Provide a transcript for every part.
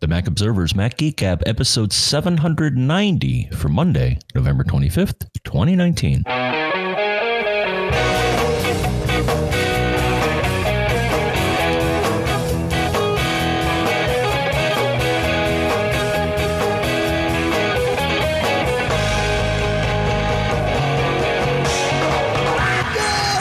The Mac Observer's Mac Geek Gab, episode 790 for Monday, November 25th, 2019.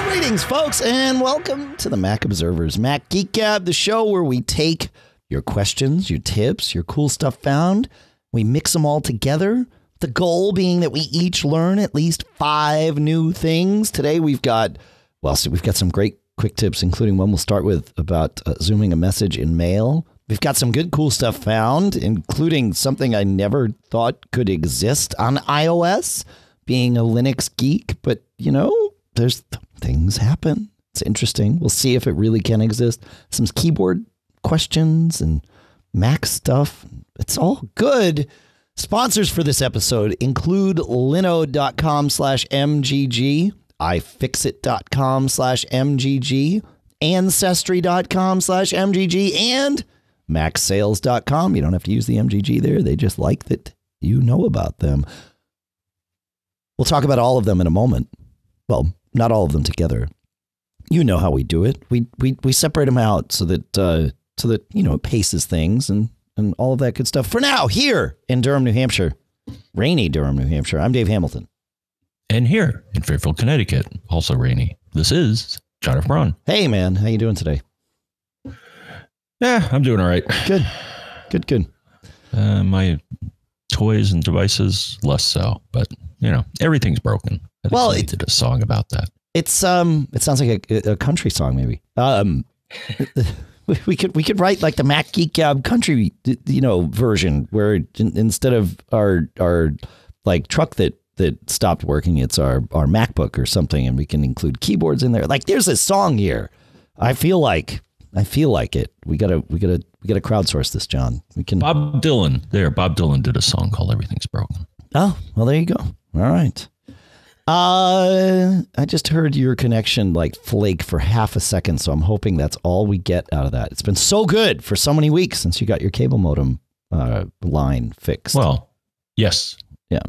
Greetings, folks, and welcome to the Mac Observers Mac Geek Gab, the show where we take your questions, your tips, your cool stuff found, we mix them all together. The goal being that we each learn at least five new things. Today we've got, well, we've got some great quick tips, including one we'll start with about uh, zooming a message in mail. We've got some good, cool stuff found, including something I never thought could exist on iOS, being a Linux geek, but you know, there's things happen. It's interesting. We'll see if it really can exist. Some keyboard questions and Mac stuff. It's all good. Sponsors for this episode include linode.com slash MGG, iFixit.com slash MGG, Ancestry.com slash MGG, and MacSales.com. You don't have to use the MGG there. They just like that you know about them. We'll talk about all of them in a moment. Well, not all of them together. You know how we do it. We we we separate them out so that uh, so that you know it paces things and and all of that good stuff. For now, here in Durham, New Hampshire, rainy Durham, New Hampshire. I'm Dave Hamilton. And here in Fairfield, Connecticut, also rainy. This is John F. Braun. Hey, man, how you doing today? Yeah, I'm doing all right. Good, good, good. Uh, my toys and devices, less so, but you know, everything's broken. I Well, it- did a song about that. It's um, it sounds like a, a country song, maybe. Um, we- could we could write like the Mac Geek Gab country, you know, version where instead of our our like truck that that stopped working, it's our our MacBook or something, and we can include keyboards in there. Like, there's a song here. I feel like I feel like it. We gotta we gotta we gotta crowdsource this, John. We can. Bob Dylan, there, Bob Dylan did a song called Everything's Broken. Oh, well, there you go. All right. Uh, I just heard your connection like flake for half a second, so I'm hoping that's all we get out of that. It's been so good for so many weeks since you got your cable modem uh, line fixed. Well, yes. Yeah.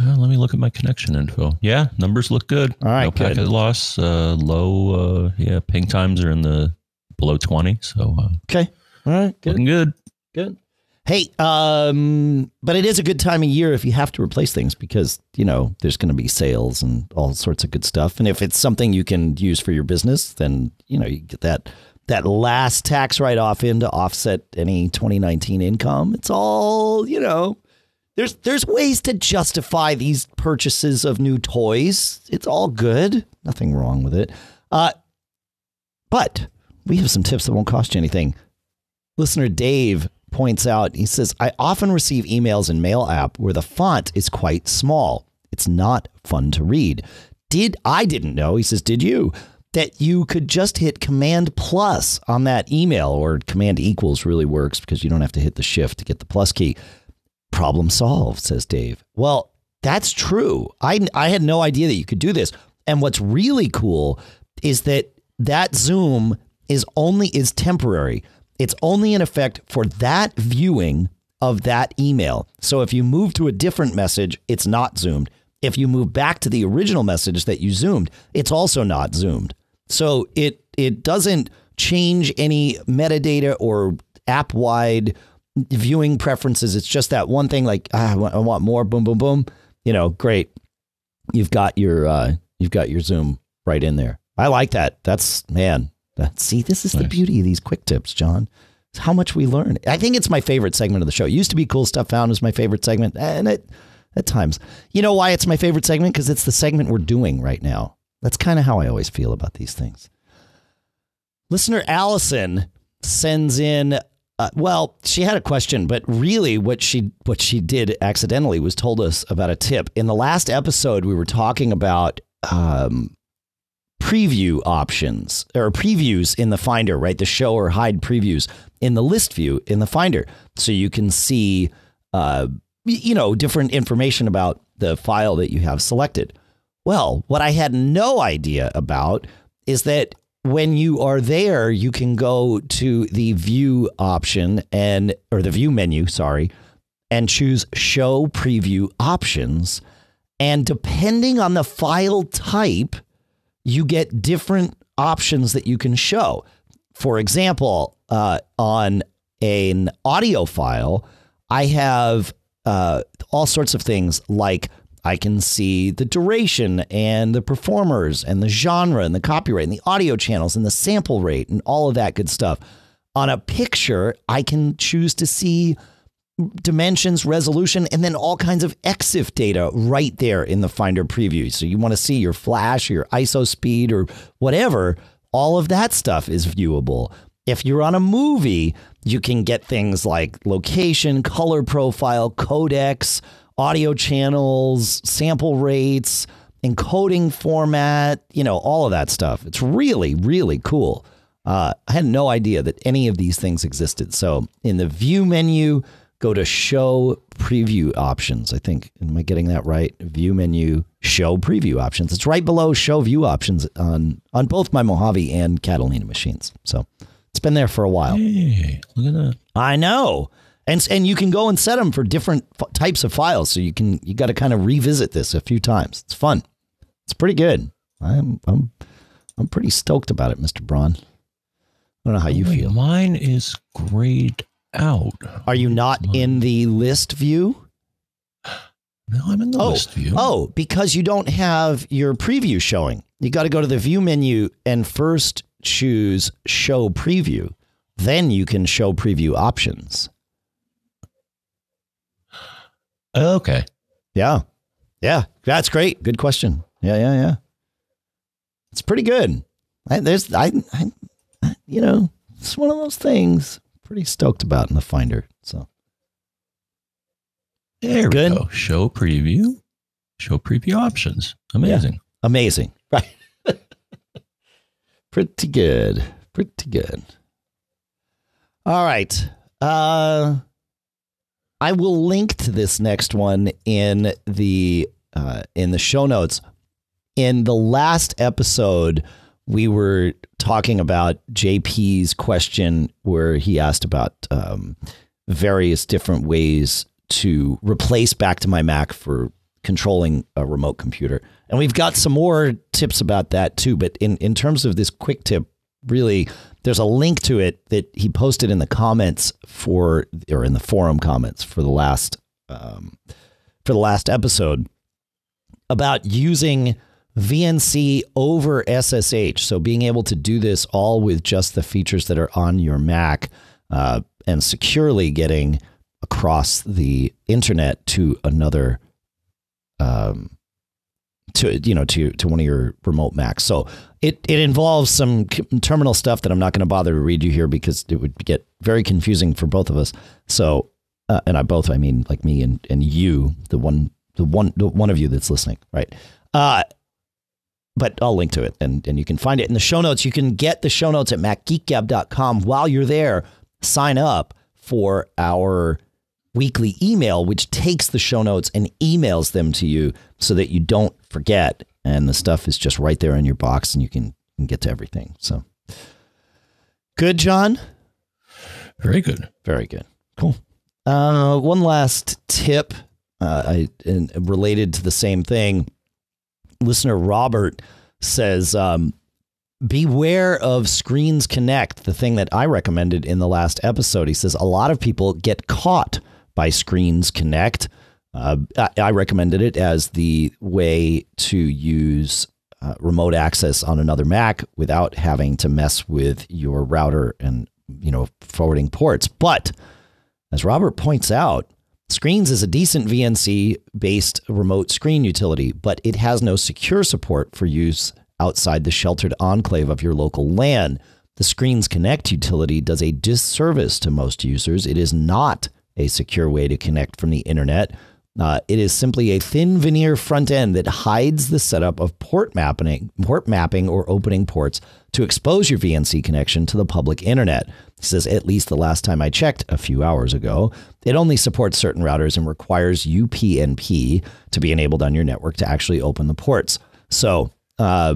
Uh, let me look at my connection info. Yeah, numbers look good. All right, no packet good. loss. Uh, low. Uh, yeah, ping times are in the below twenty, so uh, okay. All right. Good. looking good. Good. Hey, um, but it is a good time of year if you have to replace things because you know there's going to be sales and all sorts of good stuff. And if it's something you can use for your business, then you know you get that that last tax write off in to offset any 2019 income. It's all you know. There's there's ways to justify these purchases of new toys. It's all good. Nothing wrong with it. Uh, but we have some tips that won't cost you anything. Listener Dave points out, he says, I often receive emails in Mail app where the font is quite small. It's not fun to read. Did I didn't know, he says, did you? That you could just hit command plus on that email or command equals really works because you don't have to hit the shift to get the plus key. Problem solved, says Dave. Well, that's true. I, I had no idea that you could do this. And what's really cool is that that zoom is only is temporary. It's only in effect for that viewing of that email. So if you move to a different message, it's not zoomed. If you move back to the original message that you zoomed, it's also not zoomed. So it it doesn't change any metadata or app wide viewing preferences. It's just that one thing like ah, I, want, I want more boom boom boom. You know, great. You've got your uh, you've got your zoom right in there. I like that. That's man. That, see, this is the beauty of these quick tips, John. It's how much we learn. I think it's my favorite segment of the show. It used to be cool stuff found was my favorite segment, and it at times. You know why it's my favorite segment? Because it's the segment we're doing right now. That's kind of how I always feel about these things. Listener Allison sends in. Uh, well, she had a question, but really, what she what she did accidentally was told us about a tip. In the last episode, we were talking about um, preview options or previews in the Finder, right? The show or hide previews in the list view in the Finder, so you can see, uh, you know, different information about the file that you have selected. Well, what I had no idea about is that when you are there, you can go to the view option and or the view menu, sorry, and choose show preview options. And depending on the file type, you get different options that you can show. For example, uh, on an audio file, I have uh, all sorts of things like I can see the duration and the performers and the genre and the copyright and the audio channels and the sample rate and all of that good stuff. On a picture, I can choose to see dimensions, resolution, and then all kinds of EXIF data right there in the Finder preview. So you want to see your flash, your ISO speed, or whatever. All of that stuff is viewable. If you're on a movie, you can get things like location, color profile, codecs, audio channels, sample rates, encoding format, you know, all of that stuff. It's really, really cool. Uh, I had no idea that any of these things existed. So in the view menu, go to show preview options. I think, am I getting that right? View menu, show preview options. It's right below show view options on, on both my Mojave and Catalina machines. So it's been there for a while. Hey, look at that. I know. And, and you can go and set them for different f- types of files. So you can, you got to kind of revisit this a few times. It's fun. It's pretty good. I'm, I'm, I'm pretty stoked about it, Mr. Braun. I don't know how oh you Wait, feel. Mine is grayed out. Are you not in the list view? No, I'm in the Oh, list view. Oh, because you don't have your preview showing. You got to go to the view menu and first choose show preview. Then you can show preview options. okay. Yeah. Yeah. That's great. Good question. Yeah. Yeah. Yeah. It's pretty good. I, there's, I, I, you know, it's one of those things pretty stoked about in the Finder. So There Good. we go. Show preview. Show preview options. Amazing. amazing. Right. pretty good. Pretty good. All right. Uh, I will link to this next one in the uh, in the show notes. In the last episode, we were talking about JP's question where he asked about um, various different ways to replace back to my Mac for controlling a remote computer. And we've got some more tips about that too. But in, in terms of this quick tip, really, there's a link to it that he posted in the comments for, or in the forum comments for the last, um, for the last episode about using VNC over SSH. So being able to do this all with just the features that are on your Mac uh, and securely getting across the internet to another um, to you know to to one of your remote Macs. So it it involves some terminal stuff that I'm not going to bother to read you here because it would get very confusing for both of us. So uh, and I both I mean like me and and you the one the one the one of you that's listening right. Uh, but I'll link to it and, and you can find it in the show notes. You can get the show notes at macgeekgab.com. While you're there, sign up for our weekly email, which takes the show notes and emails them to you so that you don't forget. And the stuff is just right there in your box and you can, can get to everything. So good, John. Very good. Very good. Cool. Uh, one last tip, uh, I and related to the same thing. Listener Robert says, um, "Beware of Screens Connect." The thing that I recommended in the last episode. He says a lot of people get caught by Screens Connect. Uh, I, I recommended it as the way to use uh, remote access on another Mac without having to mess with your router and you know forwarding ports. But as Robert points out, Screens is a decent VNC based remote screen utility, but it has no secure support for use outside the sheltered enclave of your local LAN. The Screens Connect utility does a disservice to most users. It is not a secure way to connect from the internet. Uh, it is simply a thin veneer front end that hides the setup of port mapping, port mapping or opening ports to expose your VNC connection to the public internet. It says at least the last time I checked a few hours ago, it only supports certain routers and requires UPnP to be enabled on your network to actually open the ports. So uh,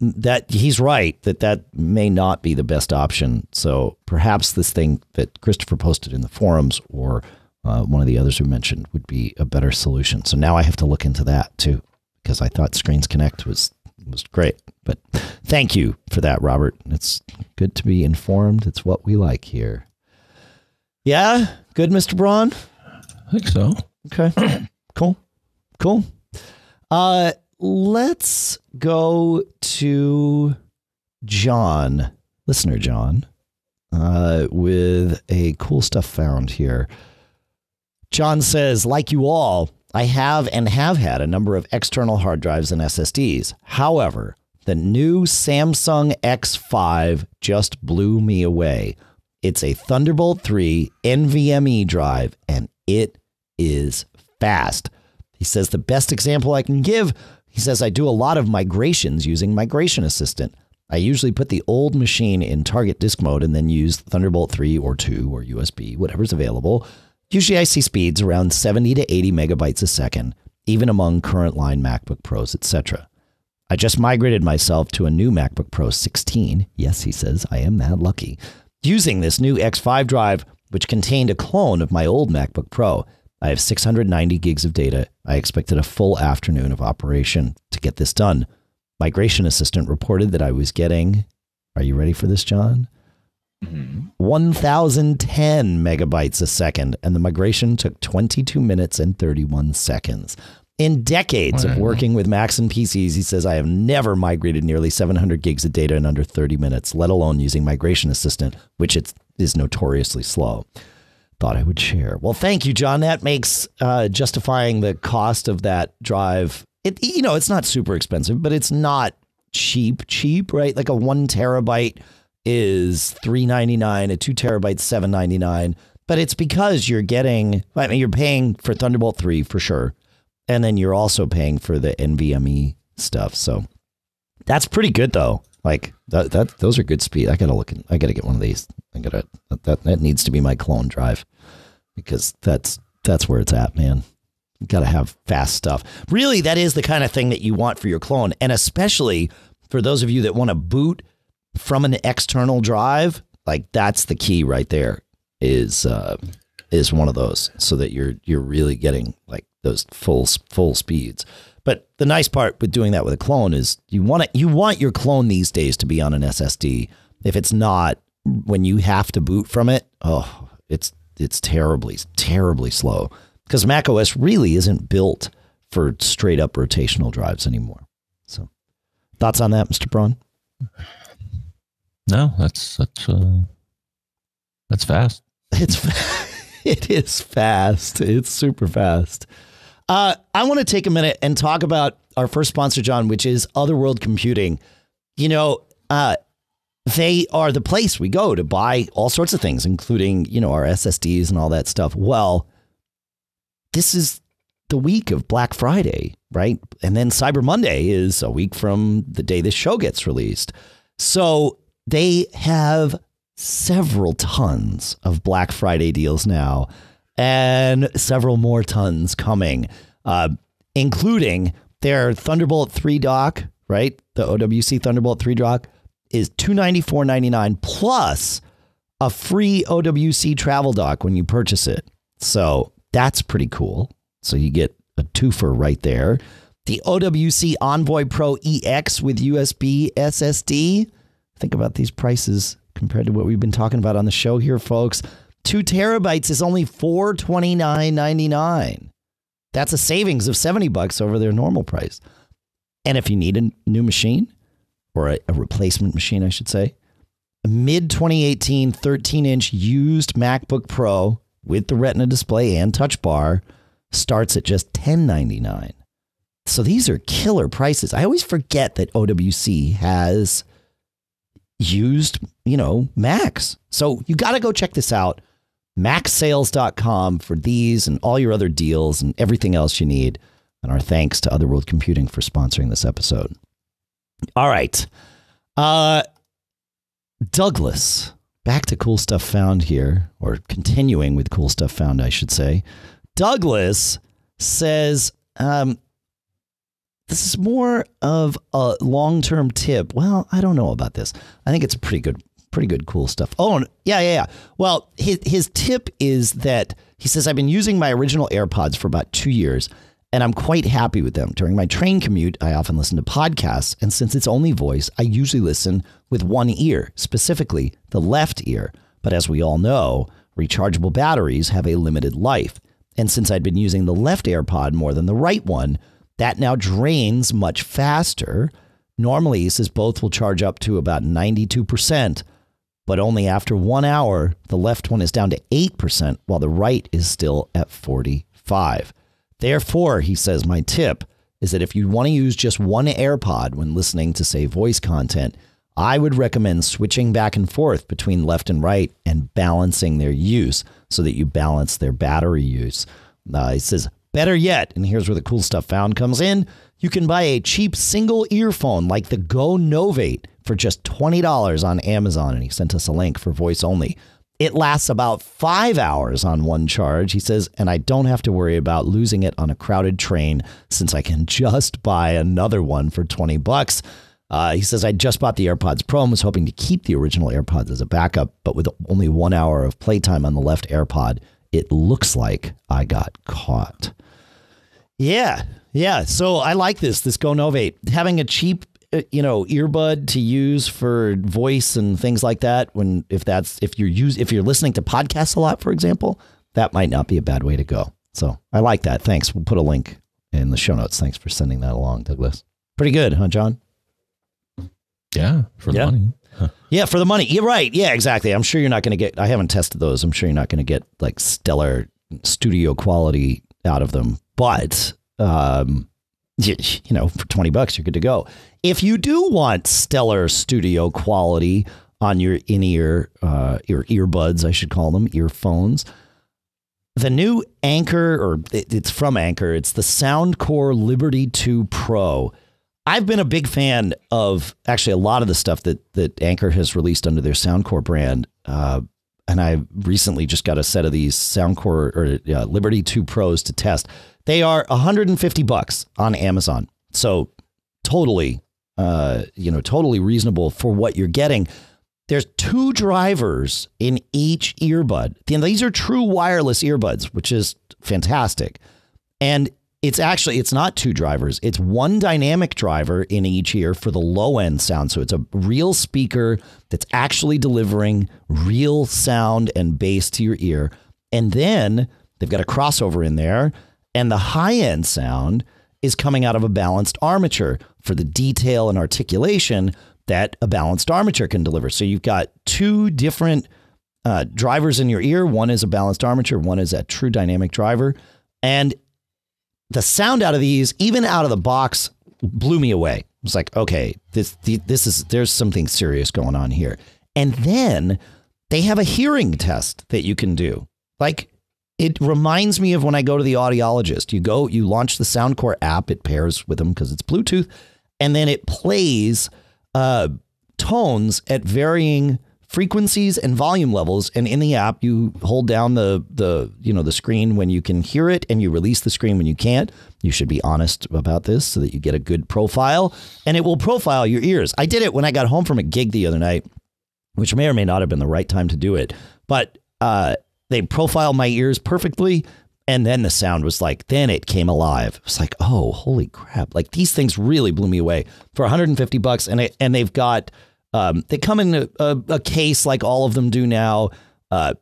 that he's right that that may not be the best option. So perhaps this thing that Christopher posted in the forums or uh, one of the others we mentioned would be a better solution. So now I have to look into that too because I thought Screens Connect was was great. But thank you for that, Robert. It's good to be informed. It's what we like here. Yeah, good, Mr. Braun. I think so. Okay, cool, cool. Uh, let's go to John, listener John, uh, with a cool stuff found here. John says, like you all, I have and have had a number of external hard drives and SSDs. However, the new Samsung X5 just blew me away. It's a Thunderbolt 3 NVMe drive and it is fast. He says the best example I can give, he says I do a lot of migrations using Migration Assistant. I usually put the old machine in target disk mode and then use Thunderbolt 3 or 2 or USB, whatever's available. Usually I see speeds around 70 to 80 megabytes a second, even among current line MacBook Pros, etc. I just migrated myself to a new MacBook Pro 16. Yes, he says, I am that lucky. Using this new X5 drive, which contained a clone of my old MacBook Pro. I have 690 gigs of data. I expected a full afternoon of operation to get this done. Migration Assistant reported that I was getting, are you ready for this, John? 1010 megabytes a second, and the migration took 22 minutes and 31 seconds. In decades of working with Macs and PCs, he says, I have never migrated nearly 700 gigs of data in under 30 minutes, let alone using Migration Assistant, which it's, is notoriously slow. Thought I would share. Well, thank you, John. That makes uh, justifying the cost of that drive. It you know it's not super expensive, but it's not cheap. Cheap, right? Like a one terabyte is three ninety nine. A two terabyte seven ninety nine. But it's because you're getting. I mean, you're paying for Thunderbolt three for sure, and then you're also paying for the NVMe stuff. So that's pretty good though. Like that, that those are good speed. I gotta look. In, I gotta get one of these. I gotta that that needs to be my clone drive because that's that's where it's at, man. You gotta have fast stuff. Really, that is the kind of thing that you want for your clone, and especially for those of you that want to boot from an external drive. Like that's the key right there. Is uh, is one of those so that you're you're really getting like those full full speeds. But the nice part with doing that with a clone is you want it, you want your clone these days to be on an SSD. If it's not, when you have to boot from it, oh, it's it's terribly terribly slow because macOS really isn't built for straight up rotational drives anymore. So, thoughts on that, Mr. Braun? No, that's that's uh, that's fast. It's it is fast. It's super fast. Uh, I want to take a minute and talk about our first sponsor, John, which is Otherworld Computing. You know, uh, they are the place we go to buy all sorts of things, including you know our SSDs and all that stuff. Well, this is the week of Black Friday, right? And then Cyber Monday is a week from the day this show gets released. So they have several tons of Black Friday deals now and several more tons coming, uh, including their Thunderbolt 3 dock, right? The OWC Thunderbolt 3 dock is $294.99 plus a free OWC travel dock when you purchase it. So that's pretty cool. So you get a twofer right there. The OWC Envoy Pro EX with USB SSD. Think about these prices compared to what we've been talking about on the show here, folks. Two terabytes is only four twenty nine ninety nine. That's a savings of seventy bucks over their normal price. And if you need a new machine or a, a replacement machine, I should say, a mid 2018 13 inch used MacBook Pro with the Retina display and Touch Bar starts at just $10.99. So these are killer prices. I always forget that OWC has used, you know, Macs. So you got to go check this out. MacSales.com for these and all your other deals and everything else you need. And our thanks to Otherworld Computing for sponsoring this episode. All right. Uh, Douglas, back to cool stuff found here, or continuing with cool stuff found, I should say. Douglas says, um, this is more of a long-term tip. Well, I don't know about this. I think it's pretty good, pretty good, cool stuff. Oh, yeah, yeah, yeah. Well, his his tip is that he says I've been using my original AirPods for about two years, and I'm quite happy with them. During my train commute, I often listen to podcasts, and since it's only voice, I usually listen with one ear, specifically the left ear. But as we all know, rechargeable batteries have a limited life. And since I'd been using the left AirPod more than the right one, that now drains much faster. Normally, he says both will charge up to about 92%, but only after one hour, the left one is down to 8%, while the right is still at 45. Therefore, he says, my tip is that if you want to use just one AirPod when listening to, say, voice content, I would recommend switching back and forth between left and right and balancing their use so that you balance their battery use. Uh, he says, better yet, and here's where the cool stuff found comes in you can buy a cheap single earphone like the Go Novate for just $20 on Amazon. And he sent us a link for voice only. It lasts about five hours on one charge, he says, and I don't have to worry about losing it on a crowded train since I can just buy another one for 20 bucks. Uh, he says, I just bought the AirPods Pro and was hoping to keep the original AirPods as a backup, but with only one hour of playtime on the left AirPod, it looks like I got caught. Yeah, yeah. So I like this, this Go Novate. Having a cheap, uh, you know, earbud to use for voice and things like that. When if that's if you're use if you're listening to podcasts a lot, for example, that might not be a bad way to go. So I like that. Thanks. We'll put a link in the show notes. Thanks for sending that along, Douglas. Pretty good, huh, John? Yeah, for the Yeah. money. Yeah, for the money. You're right. Yeah, exactly. I'm sure you're not going to get. I haven't tested those. I'm sure you're not going to get like stellar studio quality out of them. But um, you, you know, for twenty bucks, you're good to go. If you do want stellar studio quality on your in ear, uh, your earbuds, I should call them earphones. The new Anker, or it, it's from Anker. It's the Soundcore Liberty 2 Pro. I've been a big fan of actually a lot of the stuff that that Anker has released under their Soundcore brand. Uh, and I recently just got a set of these Soundcore or uh, Liberty 2 Pros to test. They are 150 bucks on Amazon. So totally, uh, you know, totally reasonable for what you're getting. There's two drivers in each earbud. And these are true wireless earbuds, which is fantastic. And it's actually it's not two drivers. It's one dynamic driver in each ear for the low end sound. So it's a real speaker that's actually delivering real sound and bass to your ear. And then they've got a crossover in there and the high end sound is coming out of a balanced armature for the detail and articulation that a balanced armature can deliver. So you've got two different uh, drivers in your ear. One is a balanced armature, one is a true dynamic driver. And the sound out of these, even out of the box, blew me away. It was like, okay, this this is there's something serious going on here. And then they have a hearing test that you can do. Like it reminds me of when I go to the audiologist. You go, you launch the Soundcore app. It pairs with them because it's Bluetooth, and then it plays uh, tones at varying frequencies and volume levels. And in the app, you hold down the the you know the screen when you can hear it, and you release the screen when you can't. You should be honest about this so that you get a good profile, and it will profile your ears. I did it when I got home from a gig the other night, which may or may not have been the right time to do it, but uh, they profiled my ears perfectly. And then the sound was like, then it came alive. It was like, oh, holy crap! Like these things really blew me away for 150 bucks, and it, and they've got um, they come in a, a, a case like all of them do now. Uh,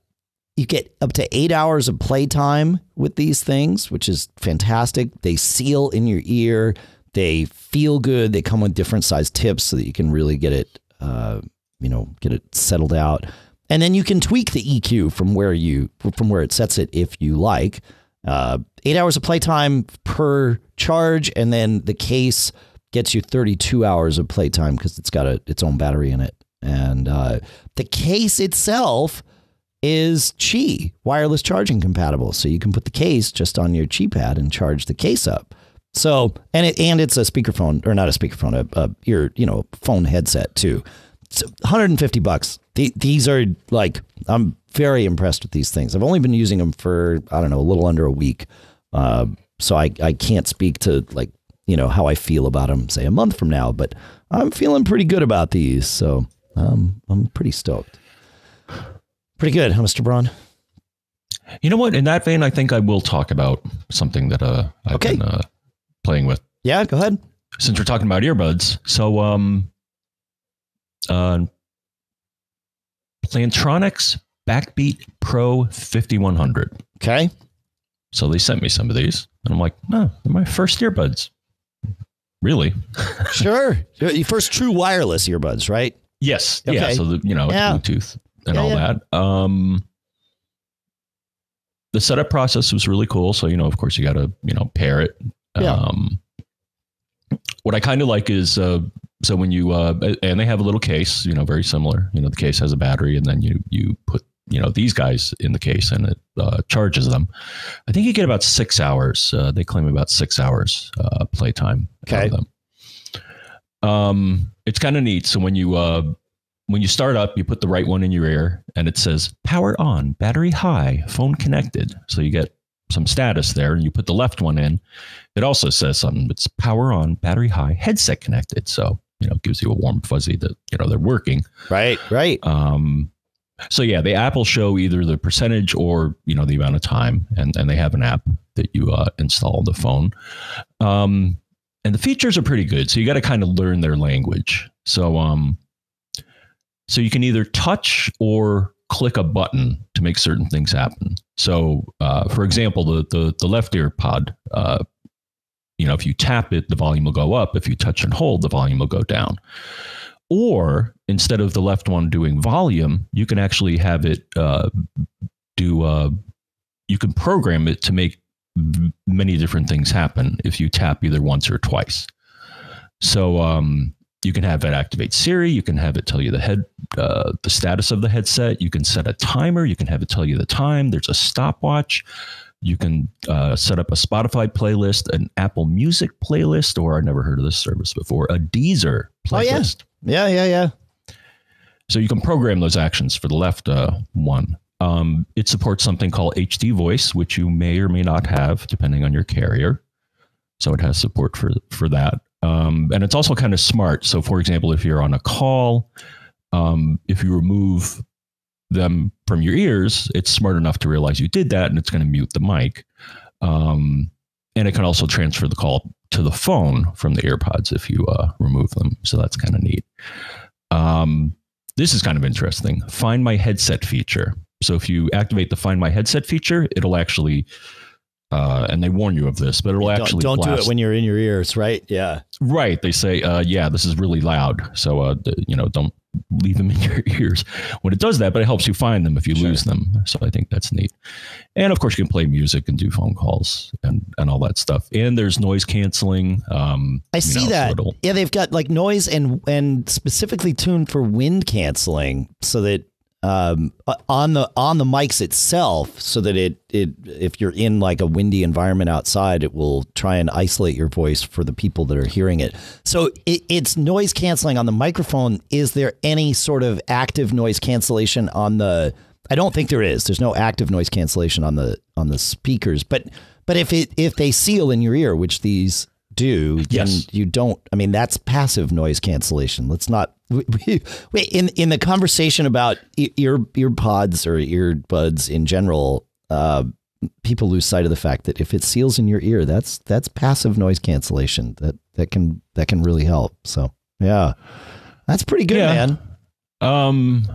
you get up to eight hours of playtime with these things, which is fantastic. They seal in your ear. They feel good. They come with different size tips so that you can really get it, uh, you know, get it settled out. And then you can tweak the EQ from where you from where it sets it if you like. Uh, eight hours of playtime per charge, and then the case gets you 32 hours of playtime because it's got a, its own battery in it. And uh, the case itself is Qi wireless charging compatible, so you can put the case just on your Qi pad and charge the case up. So and it and it's a speakerphone or not a speakerphone, a, a your you know phone headset too. It's 150 bucks. The, these are like I'm very impressed with these things. I've only been using them for I don't know a little under a week, uh, so I I can't speak to like you know, how I feel about them, say a month from now. But I'm feeling pretty good about these, so um, I'm pretty stoked. Pretty good, huh, Mr. Braun? You know what? In that vein, I think I will talk about something that uh, I've Okay. been uh, playing with. Yeah, go ahead. Since we're talking about earbuds, so um, uh, Plantronics Backbeat Pro 5100. Okay. So they sent me some of these, and I'm like, no, they're my first earbuds. Really? Sure. Your first true wireless earbuds, right? Yes. Yeah. So the, you know, Yeah. Bluetooth and Yeah, all yeah. that. Um, the setup process was really cool. So you know, of course, you got to you know pair it. Yeah. Um, what I kind of like is uh, so when you uh, and they have a little case, you know, very similar. You know, the case has a battery, and then you you put you know these guys in the case, and it uh, charges them. I think you get about six hours. Uh, they claim about six hours uh, playtime. Okay. of them. Um, it's kind of neat. So when you uh, when you start up, you put the right one in your ear, and it says "power on, battery high, phone connected." So you get some status there, and you put the left one in. It also says something. It's power on, battery high, headset connected. So you know, gives you a warm fuzzy that you know they're working. Right, right. Um, so yeah, the Apple show either the percentage or you know the amount of time, and and they have an app that you uh, install on the phone. Um, and the features are pretty good. So you got to kind of learn their language. So um, so you can either touch or click a button to make certain things happen. So uh, for example, the the the left ear pod. Uh, you know, if you tap it, the volume will go up. If you touch and hold, the volume will go down. Or instead of the left one doing volume, you can actually have it uh, do. Uh, you can program it to make many different things happen if you tap either once or twice. So um, you can have it activate Siri. You can have it tell you the head, uh, the status of the headset. You can set a timer. You can have it tell you the time. There's a stopwatch. You can uh, set up a Spotify playlist, an Apple Music playlist, or I've never heard of this service before, a Deezer playlist. Oh, yeah. playlist. Yeah, yeah, yeah. So you can program those actions for the left uh, one. Um, it supports something called HD voice, which you may or may not have, depending on your carrier. So it has support for for that, um, and it's also kind of smart. So, for example, if you're on a call, um, if you remove them from your ears, it's smart enough to realize you did that, and it's going to mute the mic. Um, and it can also transfer the call to the phone from the AirPods if you uh, remove them. So that's kind of neat. Um, this is kind of interesting. Find my headset feature. So if you activate the Find My Headset feature, it'll actually, uh, and they warn you of this, but it'll Don't, actually don't do it when you're in your ears, right? Yeah. Right. They say, uh, yeah, this is really loud. So, uh, you know, don't leave them in your ears when it does that, but it helps you find them if you Sure. lose them. So I think that's neat. And of course, you can play music and do phone calls and, and all that stuff. And there's noise canceling. Um, I see know, that. yeah, they've got like noise and and specifically tuned for wind canceling, so that um, on the on the mics itself, so that it it if you're in like a windy environment outside, it will try and isolate your voice for the people that are hearing it. So it, it's noise canceling on the microphone. Is there any sort of active noise cancellation on the? I don't think there is. There's no active noise cancellation on the on the speakers, but but if it if they seal in your ear, which these do, then Yes. you don't. I mean, that's passive noise cancellation. Let's not we, we, wait in in the conversation about ear ear pods or earbuds in general. Uh, people lose sight of the fact that if it seals in your ear, that's that's passive noise cancellation. That that can that can really help. So yeah, that's pretty good, Yeah. man. Um,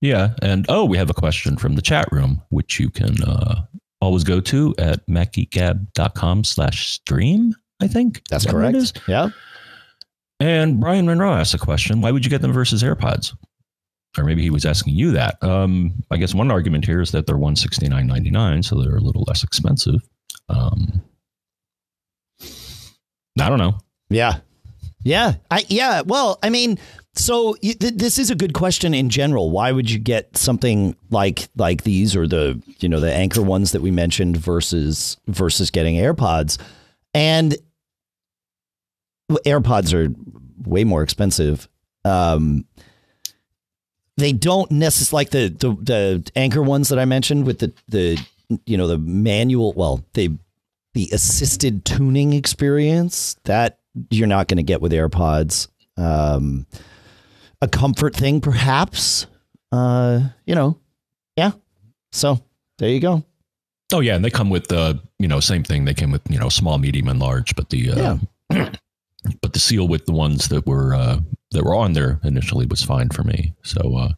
yeah, and oh, we have a question from the chat room, which you can uh, always go to at macgeekgab.com slash stream, I think. That's that correct. Yeah. And Brian Monroe asked a question, why would you get them versus AirPods? Or maybe he was asking you that. Um, I guess one argument here is that they're one sixty nine ninety nine, so they're a little less expensive. Um, I don't know. Yeah. Yeah. I yeah, well, I mean, so th- this is a good question in general. Why would you get something like like these or the, you know, the Anker ones that we mentioned versus versus getting AirPods? And AirPods are way more expensive. Um they don't necessarily like the, the the Anker ones that I mentioned with the the you know the manual well they the assisted tuning experience that you're not going to get with AirPods. Um, a comfort thing, perhaps. Uh, you know, yeah. So there you go. Oh yeah, and they come with the uh, you know same thing. They came with you know small, medium, and large, but the uh, yeah. but the seal with the ones that were uh, that were on there initially was fine for me. So uh,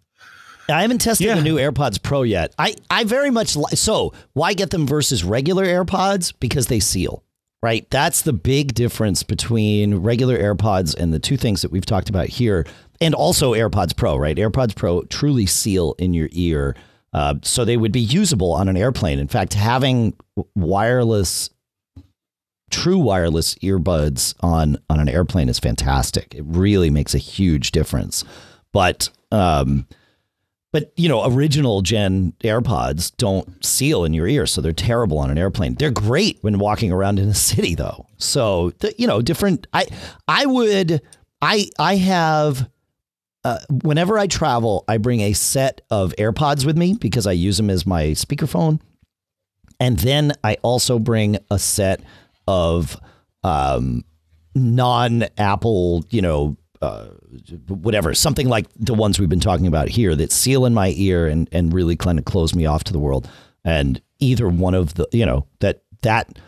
I haven't tested yeah. the new AirPods Pro yet. I I very much like. So why get them versus regular AirPods? Because they seal. Right. That's the big difference between regular AirPods and the two things that we've talked about here, and also AirPods Pro. Right. AirPods Pro truly seal in your ear. Uh, so they would be usable on an airplane. In fact, having wireless true wireless earbuds on on an airplane is fantastic. It really makes a huge difference. But um, but you know, original gen AirPods don't seal in your ear, so they're terrible on an airplane. They're great when walking around in a city, though. So the, you know, different. I I would I I have. Uh, whenever I travel, I bring a set of AirPods with me because I use them as my speakerphone. And then I also bring a set of um, non Apple, you know, uh, whatever, something like the ones we've been talking about here that seal in my ear and, and really kind of close me off to the world. And either one of the, you know, that, that,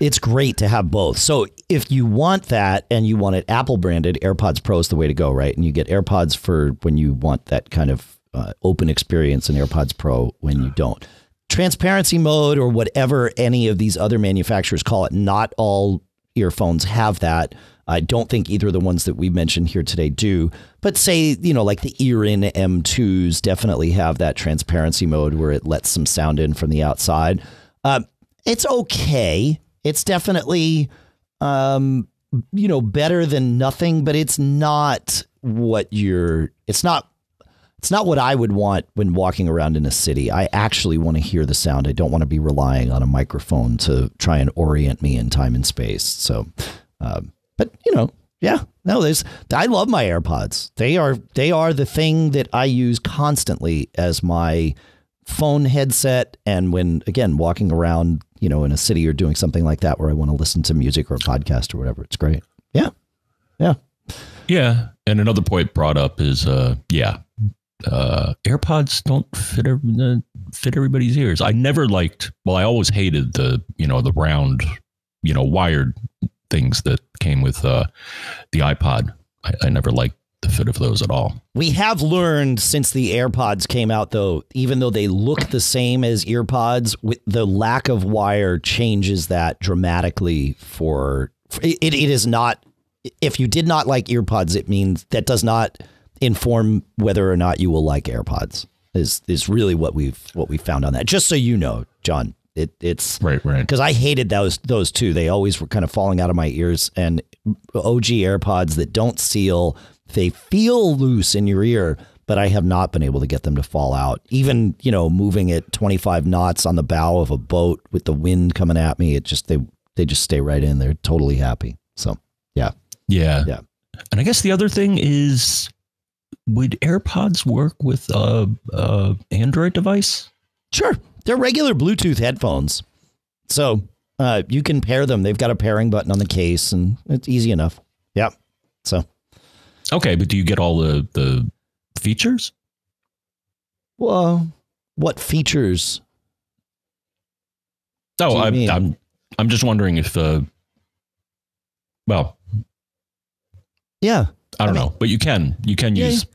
it's great to have both. So if you want that and you want it Apple branded, AirPods Pro is the way to go, right? And you get AirPods for when you want that kind of uh, open experience and AirPods Pro when you don't transparency mode or whatever any of these other manufacturers call it. Not all earphones have that. I don't think either of the ones that we mentioned here today do. But say, you know, like the Earin M2s definitely have that transparency mode where it lets some sound in from the outside. Uh, it's okay. It's definitely, um, you know, better than nothing, but it's not what you're, it's not it's not what I would want when walking around in a city. I actually want to hear the sound. I don't want to be relying on a microphone to try and orient me in time and space. So, um, but you know, yeah, no, there's. I love my AirPods. They are they are the thing that I use constantly as my phone headset, and when again walking around, you know, in a city or doing something like that where I want to listen to music or a podcast or whatever. It's great. Yeah, yeah, yeah. And another point brought up is, uh, yeah, uh, AirPods don't fit uh, fit everybody's ears. I never liked. Well, I always hated the you know the round, you know, wired things that came with uh, the iPod. I, I never liked the fit of those at all. We have learned since the AirPods came out, though, even though they look the same as earpods, with the lack of wire changes that dramatically. For it, it is not. If you did not like earpods, it means that does not inform whether or not you will like AirPods. Is is really what we've what we found on that. Just so you know, John, it, it's right, right. Because I hated those those two. They always were kind of falling out of my ears. And OG AirPods that don't seal, they feel loose in your ear, but I have not been able to get them to fall out. Even you know, moving at 25 knots on the bow of a boat with the wind coming at me, it just they they just stay right in. They're totally happy. So yeah, yeah, yeah. And I guess the other thing is would AirPods work with a, a Android device? Sure, they're regular Bluetooth headphones, so uh, you can pair them. They've got a pairing button on the case, and it's easy enough. Yeah, So. Okay, but do you get all the the features? Well, what features? Oh, I'm, I'm I'm just wondering if uh, well, yeah, I don't I mean, know, but you can you can yeah, use.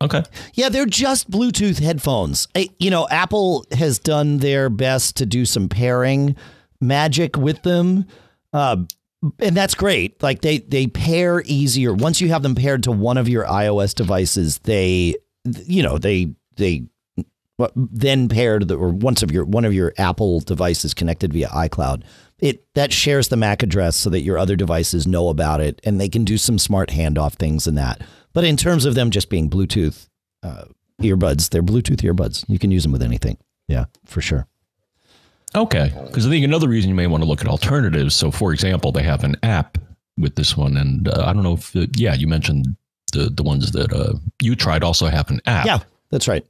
Okay. Yeah, they're just Bluetooth headphones. I, you know, Apple has done their best to do some pairing magic with them. Uh, and that's great. Like they they pair easier. Once you have them paired to one of your iOS devices, they you know, they they then paired the, or once of your one of your Apple devices connected via iCloud, it that shares the MAC address so that your other devices know about it and they can do some smart handoff things in that. But in terms of them just being Bluetooth uh, earbuds, they're Bluetooth earbuds. You can use them with anything. Yeah, for sure. Okay, because I think another reason you may want to look at alternatives. So, for example, they have an app with this one, and uh, I don't know if it, yeah, you mentioned the the ones that uh, you tried also have an app. Yeah, that's right.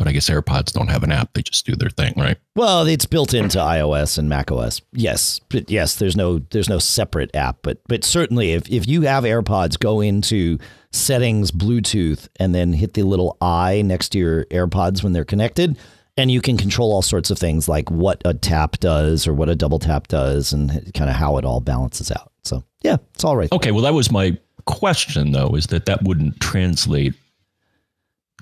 But I guess AirPods don't have an app; they just do their thing, right? Well, it's built into iOS and macOS. Yes, but yes, there's no there's no separate app, but but certainly if if you have AirPods, go into settings, Bluetooth, and then hit the little eye next to your AirPods when they're connected, and you can control all sorts of things like what a tap does or what a double tap does, and kind of how it all balances out. So yeah, it's all right. Okay, well that was my question though, is that that wouldn't translate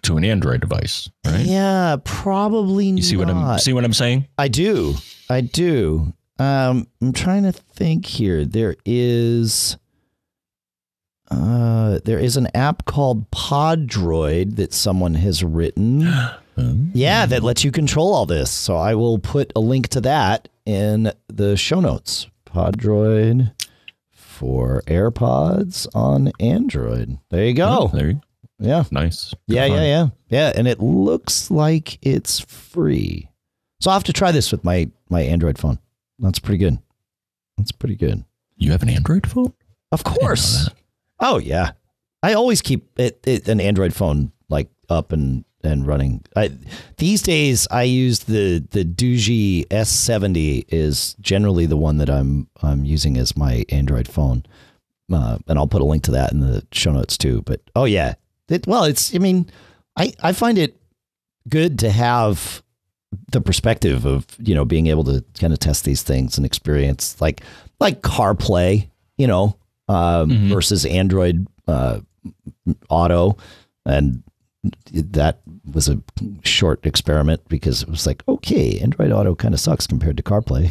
to an Android device, right? Yeah, probably. You see what I'm see what I'm saying? I do. I do. Um, I'm trying to think here. There is uh, there is an app called Podroid that someone has written. yeah, that lets you control all this. So I will put a link to that in the show notes. Podroid for AirPods on Android. There you go. Oh, there you Yeah. nice. Good Yeah, yeah, yeah. Yeah, and it looks like it's free. So I'll have to try this with my my Android phone. That's pretty good. That's pretty good. You have an Android phone? Of course. Oh yeah. I always keep it, it an Android phone like up and and running. I, these days I use the the Doogee S70 is generally the one that I'm I'm using as my Android phone. Uh, and I'll put a link to that in the show notes too. But oh yeah, it, well it's I mean I I find it good to have the perspective of you know being able to kind of test these things and experience like like CarPlay, you know, um, Mhm. versus Android uh, Auto, and that was a short experiment because it was like okay, Android Auto kind of sucks compared to CarPlay,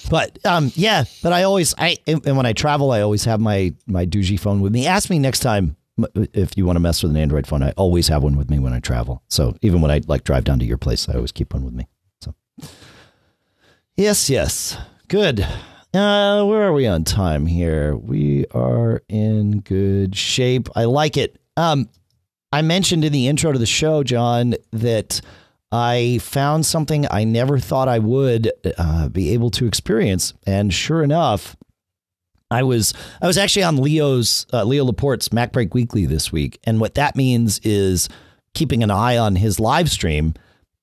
but um, yeah, but I always I and when I travel, I always have my my Doogee phone with me. Ask me next time if you want to mess with an Android phone. I always have one with me when I travel. So even when I like drive down to your place, I always keep one with me. So yes, yes, good. Uh, where are we on time here? We are in good shape. I like it. Um, I mentioned in the intro to the show, John, that I found something I never thought I would uh, be able to experience, and sure enough, I was I was actually on Leo's uh, Leo Laporte's MacBreak Weekly this week, and what that means is keeping an eye on his live stream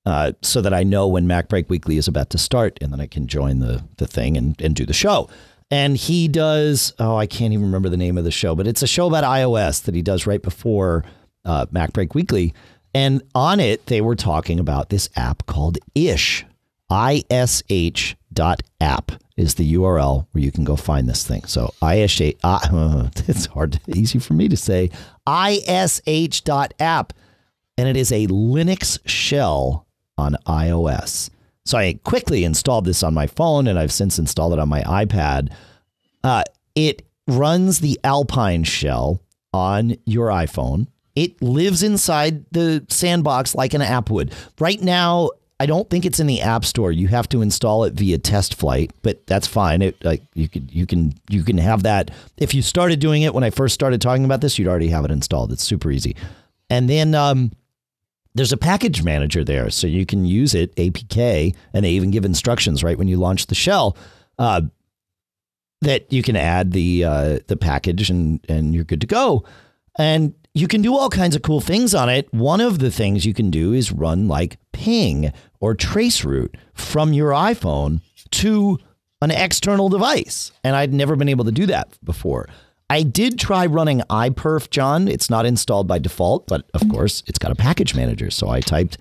uh, so that I know when MacBreak Weekly is about to start, and then I can join the the thing and and do the show. And he does oh I can't even remember the name of the show, but it's a show about iOS that he does right before uh, MacBreak Weekly, and on it they were talking about this app called Ish, ish dot app is the URL where you can go find this thing. So ish uh, it's hard easy for me to say ish dot app and it is a Linux shell on iOS. So I quickly installed this on my phone and I've since installed it on my iPad. Uh, it runs the Alpine shell on your iPhone. It lives inside the sandbox like an app would. Right now, I don't think it's in the App Store. You have to install it via Test Flight, but that's fine. It like you could you can you can have that. If you started doing it when I first started talking about this, you'd already have it installed. It's super easy. And then um, there's a package manager there, so you can use it APK, and they even give instructions right when you launch the shell. Uh, that you can add the uh, the package and and you're good to go. And you can do all kinds of cool things on it. One of the things you can do is run like ping or traceroute from your iPhone to an external device. And I'd never been able to do that before. I did try running iPerf, John. It's not installed by default, but of course, it's got a package manager. So I typed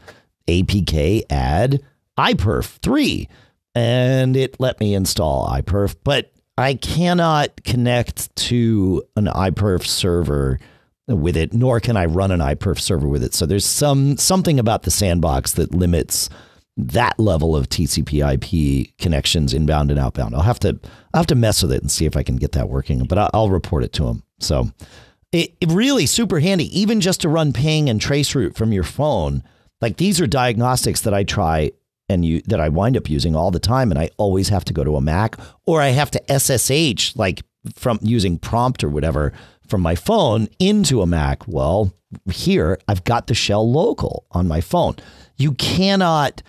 apk add iPerf 3 and it let me install iPerf, but I cannot connect to an iPerf server with it, nor can I run an iPerf server with it. So there's some something about the sandbox that limits that level of TCP/IP connections inbound and outbound. I'll have to I'll have to mess with it and see if I can get that working, but I'll report it to him. So it, it really super handy, even just to run ping and traceroute from your phone. Like these are diagnostics that I try and you that I wind up using all the time, and I always have to go to a Mac or I have to SSH like from using prompt or whatever from my phone into a Mac. Well, here I've got the shell local on my phone. You cannot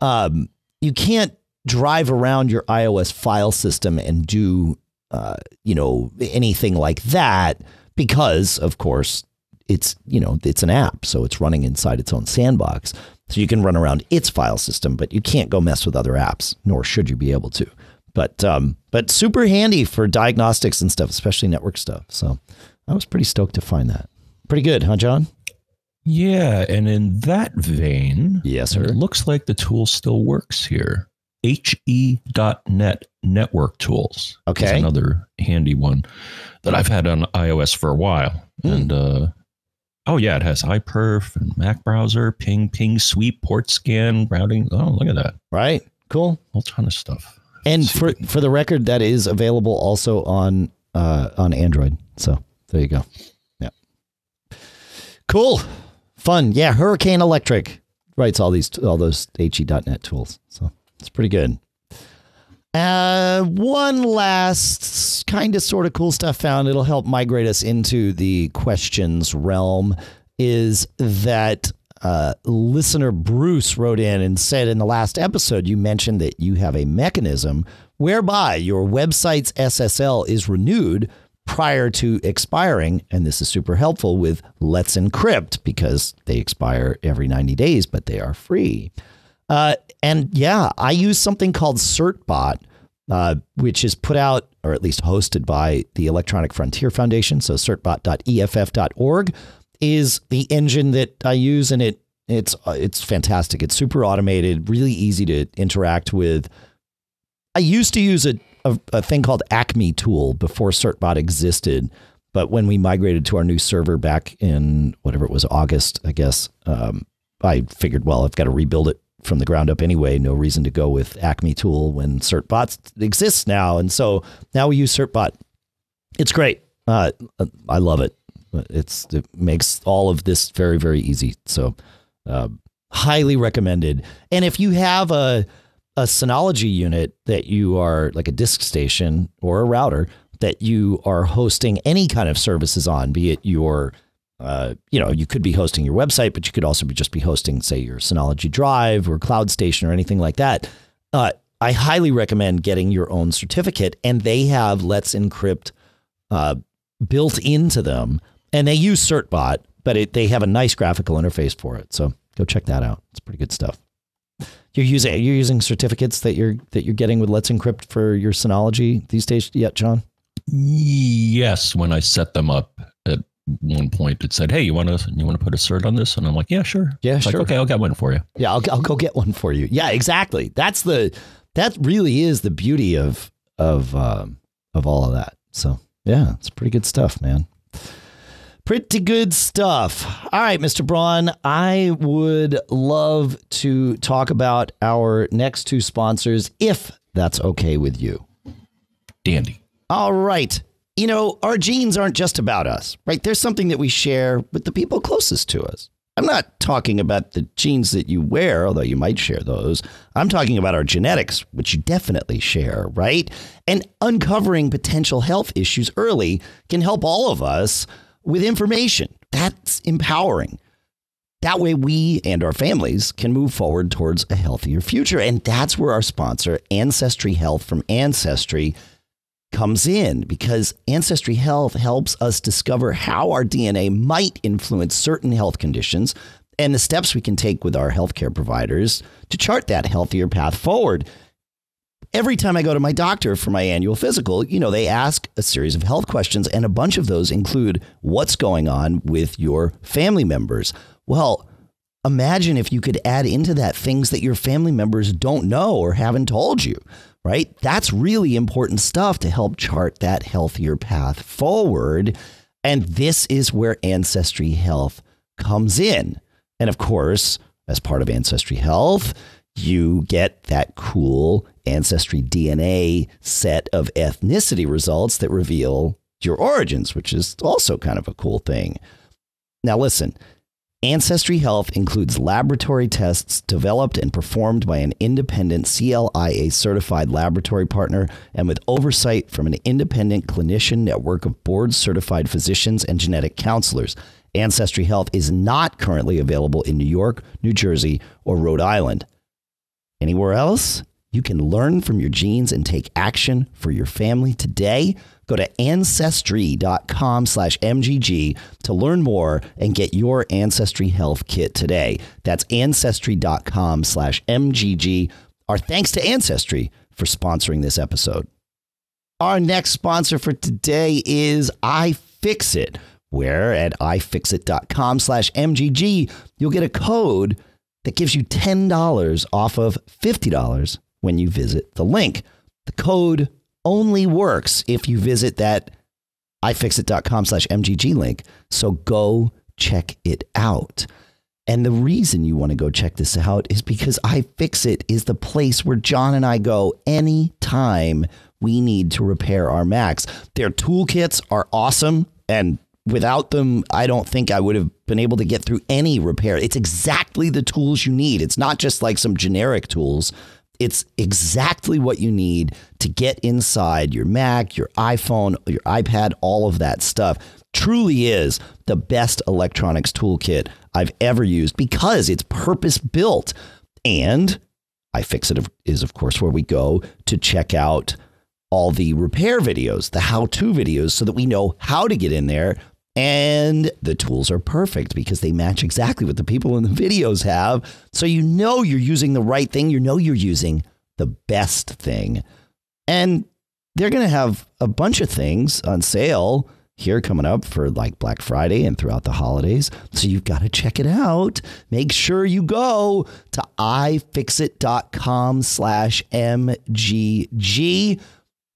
um, you can't drive around your iOS file system and do uh, you know anything like that because of course it's you know it's an app so it's running inside its own sandbox So you can run around its file system, but you can't go mess with other apps, nor should you be able to. But um, but super handy for diagnostics and stuff, especially network stuff. So I was pretty stoked to find that. Pretty good, huh, John? Yeah, and in that vein, Yes, sir. it looks like the tool still works here. HE.net network tools. is Okay. another handy one that I've had on iOS for a while. Hmm. And uh, oh yeah, it has iPerf and Mac browser, ping, ping, sweep, port scan, routing. Oh, look at that. Right. Cool. Whole ton of stuff. And for for the record, that is available also on uh, on Android. So there you go. Yeah. Cool. Fun. Yeah. Hurricane Electric writes all these all those he.net tools. So it's pretty good. Uh, one last kind of sort of cool stuff found. It'll help migrate us into the questions realm. Is that uh, listener Bruce wrote in and said in the last episode you mentioned that you have a mechanism whereby your website's SSL is renewed prior to expiring, and this is super helpful with Let's Encrypt because they expire every 90 days, but they are free. Uh, and yeah, I use something called CertBot, uh, which is put out or at least hosted by the Electronic Frontier Foundation. So certbot.eff.org is the engine that I use, and it it's uh, it's fantastic. It's super automated, really easy to interact with. I used to use a, a, a thing called Acme Tool before CertBot existed, but when we migrated to our new server back in whatever it was August, I guess, um, I figured, well, I've got to rebuild it from the ground up anyway. No reason to go with Acme Tool when CertBot exists now, and so now we use CertBot. It's great. Uh, I love it. It's it makes all of this very very easy. So, uh, highly recommended. And if you have a a Synology unit that you are like a disk station or a router that you are hosting any kind of services on, be it your uh, you know, you could be hosting your website, but you could also be just be hosting, say, your Synology Drive or Cloud Station or anything like that. Uh, I highly recommend getting your own certificate, and they have Let's Encrypt uh, built into them, and they use CertBot, but it, they have a nice graphical interface for it. So go check that out. It's pretty good stuff. You're using you're using certificates that you're that you're getting with Let's Encrypt for your Synology these days yet, John? Yes, when I set them up at one point, it said, "Hey, you want to you want to put a cert on this?" And I'm like, "Yeah, sure." Yeah, It's like, sure. okay, I'll get one for you. Yeah, I'll, I'll go get one for you. Yeah, exactly. That's the that really is the beauty of of um, of all of that. So yeah, it's pretty good stuff, man. Pretty good stuff. All right, Mr. Braun, I would love to talk about our next two sponsors, if that's okay with you. Dandy. All right. You know, our genes aren't just about us, right? There's something that we share with the people closest to us. I'm not talking about the genes that you wear, although you might share those. I'm talking about our genetics, which you definitely share, right? And uncovering potential health issues early can help all of us with information. That's empowering. That way, we and our families can move forward towards a healthier future. And that's where our sponsor, Ancestry Health from Ancestry, comes in because Ancestry Health helps us discover how our DNA might influence certain health conditions and the steps we can take with our healthcare providers to chart that healthier path forward. Every time I go to my doctor for my annual physical, you know, they ask a series of health questions, and a bunch of those include what's going on with your family members. Well, imagine if you could add into that things that your family members don't know or haven't told you, right? That's really important stuff to help chart that healthier path forward. And this is where Ancestry Health comes in. And of course, as part of Ancestry Health, you get that cool Ancestry DNA set of ethnicity results that reveal your origins, which is also kind of a cool thing. Now, listen, Ancestry Health includes laboratory tests developed and performed by an independent CLIA certified laboratory partner and with oversight from an independent clinician network of board certified physicians and genetic counselors. Ancestry Health is not currently available in New York, New Jersey, or Rhode Island. Anywhere else? You can learn from your genes and take action for your family today. Go to ancestry.com slash MGG to learn more and get your Ancestry Health Kit today. That's ancestry.com slash MGG. Our thanks to Ancestry for sponsoring this episode. Our next sponsor for today is iFixit, where at ifixit.com slash MGG, you'll get a code that gives you $10 off of $50 when you visit the link. The code only works if you visit that ifixit.com slash MGG link. So go check it out. And the reason you want to go check this out is because iFixit is the place where John and I go anytime we need to repair our Macs. Their toolkits are awesome. And without them, I don't think I would have been able to get through any repair. It's exactly the tools you need. It's not just like some generic tools. It's exactly what you need to get inside your Mac, your iPhone, your iPad, all of that stuff. Truly is the best electronics toolkit I've ever used because it's purpose built. And iFixit is, of course, where we go to check out all the repair videos, the how to videos, so that we know how to get in there. And the tools are perfect because they match exactly what the people in the videos have. So you know you're using the right thing. You know you're using the best thing. And they're going to have a bunch of things on sale here coming up for like Black Friday and throughout the holidays. So you've got to check it out. Make sure you go to ifixit.com slash MGG.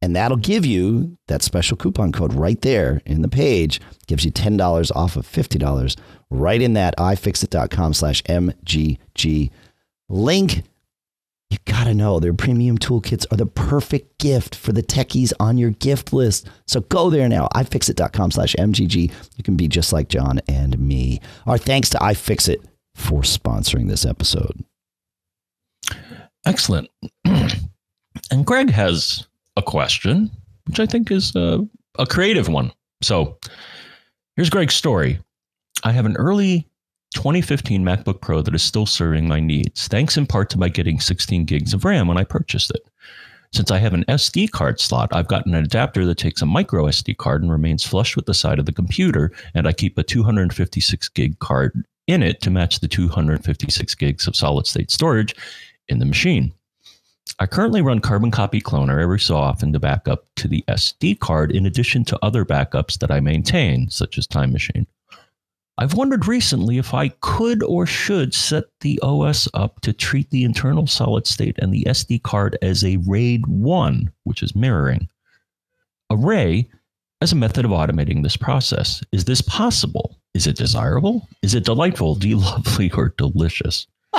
And that'll give you that special coupon code right there in the page. Gives you $10 off of $50 right in that ifixit.com slash MGG link. You gotta know their premium toolkits are the perfect gift for the techies on your gift list. So go there now, ifixit.com slash MGG. You can be just like John and me. Our thanks to iFixit for sponsoring this episode. Excellent. and Greg has a question, which I think is a, a creative one. So here's Greg's story. I have an early 2015 MacBook Pro that is still serving my needs, thanks in part to my getting 16 gigs of RAM when I purchased it. Since I have an SD card slot, I've got an adapter that takes a micro SD card and remains flush with the side of the computer, and I keep a 256 gig card in it to match the 256 gigs of solid state storage in the machine. I currently run Carbon Copy Cloner every so often to back up to the SD card in addition to other backups that I maintain, such as Time Machine. I've wondered recently if I could or should set the OS up to treat the internal solid state and the SD card as a RAID 1, which is mirroring. Array as a method of automating this process. Is this possible? Is it desirable? Is it delightful, do you lovely, or delicious?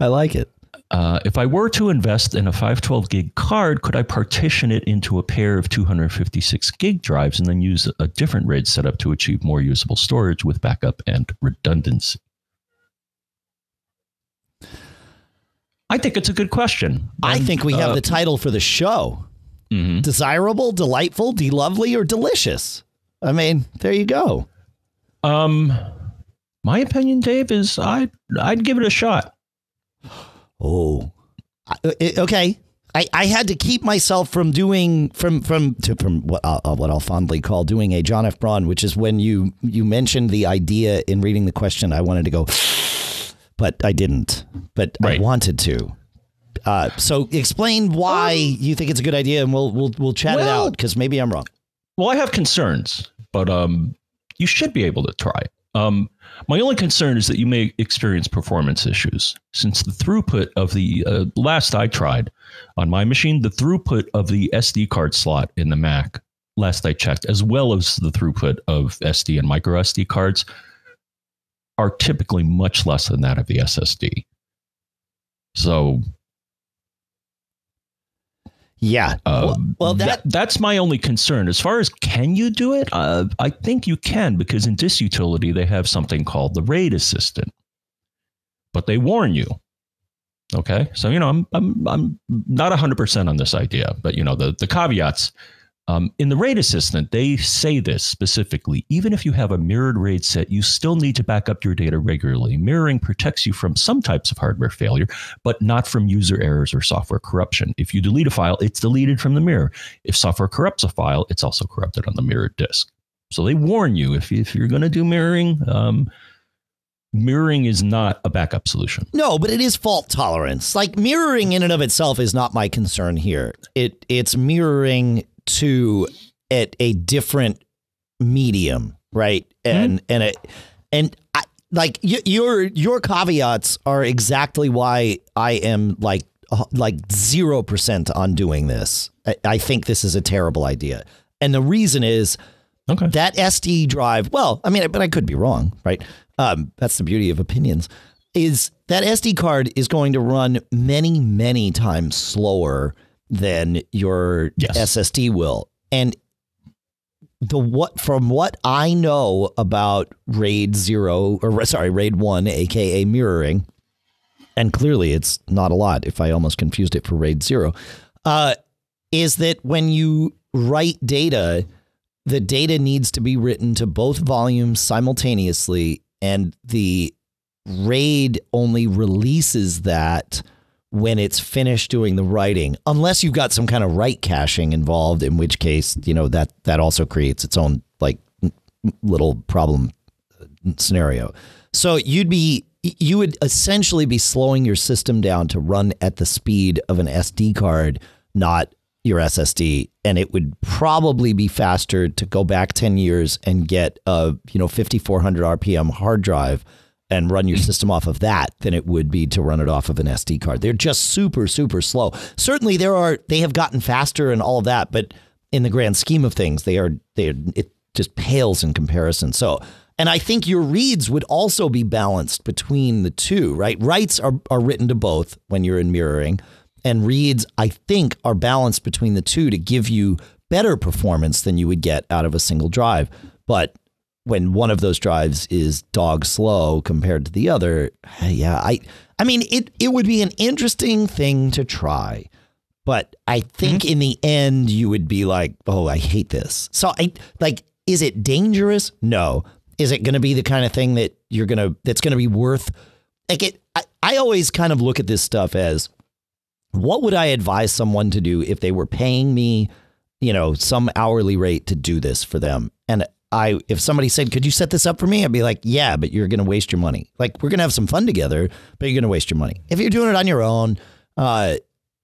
I like it. Uh, if I were to invest in a 512 gig card, could I partition it into a pair of 256 gig drives and then use a different RAID setup to achieve more usable storage with backup and redundancy? I think it's a good question. I And, think we have uh, the title for the show mhm. Desirable, Delightful, De-Lovely, or Delicious. I mean, there you go. Um, my opinion, Dave, is I'd I'd give it a shot. Oh, I- I- okay. I, I had to keep myself from doing from from to, from what I'll, what I'll fondly call doing a John F. Braun, which is when you you mentioned the idea in reading the question. I wanted to go, but I didn't. But Right. I wanted to. Uh, so explain why you think it's a good idea, and we'll we'll we'll chat it out because maybe I'm wrong. Well, I have concerns, but um, you should be able to try. Um, my only concern is that you may experience performance issues since the throughput of the uh, last I tried on my machine, the throughput of the SD card slot in the Mac, last I checked, as well as the throughput of SD and micro SD cards, are typically much less than that of the SSD. So Yeah. well, um, well, that that's my only concern. As far as can you do it, uh, I think you can because in Disk Utility they have something called the RAID Assistant, but they warn you. Okay, so you know I'm I'm I'm not hundred percent on this idea, but you know the the caveats Um, in the RAID assistant, they say this specifically. Even if you have a mirrored RAID set, you still need to back up your data regularly. Mirroring protects you from some types of hardware failure, but not from user errors or software corruption. If you delete a file, it's deleted from the mirror. If software corrupts a file, it's also corrupted on the mirrored disk. So they warn you if, if you're going to do mirroring, um, mirroring is not a backup solution. No, but it is fault tolerance. Like mirroring in and of itself is not my concern here. It it's mirroring to at a different medium, right? And mm-hmm. and it and I, like y- your your caveats are exactly why I am like like zero percent on doing this. I, I think this is a terrible idea, and the reason is. Okay. That SD drive, well, I mean, but I could be wrong, right? um, that's the beauty of opinions, is that SD card is going to run many, many times slower than your yes. SSD will. And the what from what I know about RAID zero or sorry, RAID one, aka mirroring, and clearly it's not a lot if I almost confused it for RAID zero, uh, is that when you write data, the data needs to be written to both volumes simultaneously and the RAID only releases that when it's finished doing the writing, unless you've got some kind of write caching involved, in which case, you know, that that also creates its own like little problem uh, scenario. So you'd be you would essentially be slowing your system down to run at the speed of an SD card, not your SSD, and it would probably be faster to go back 10 years and get a, you know, 5400 RPM hard drive and run your mm-hmm. system off of that than it would be to run it off of an SD card. They're just super super slow. Certainly there are they have gotten faster and all of that, but in the grand scheme of things, they are they are, it just pales in comparison. So, and I think your reads would also be balanced between the two, right? Writes are are written to both when you're in mirroring and reads, I think, are balanced between the two to give you better performance than you would get out of a single drive. But when one of those drives is dog slow compared to the other, yeah, I I mean it it would be an interesting thing to try. But I think mm-hmm. in the end you would be like, "Oh, I hate this." So I like is it dangerous? No. Is it going to be the kind of thing that you're going to that's going to be worth like it I, I always kind of look at this stuff as what would I advise someone to do if they were paying me, you know, some hourly rate to do this for them? And I, if somebody said, "Could you set this up for me?" I'd be like, "Yeah, but you're going to waste your money. Like, we're going to have some fun together, but you're going to waste your money. If you're doing it on your own, uh,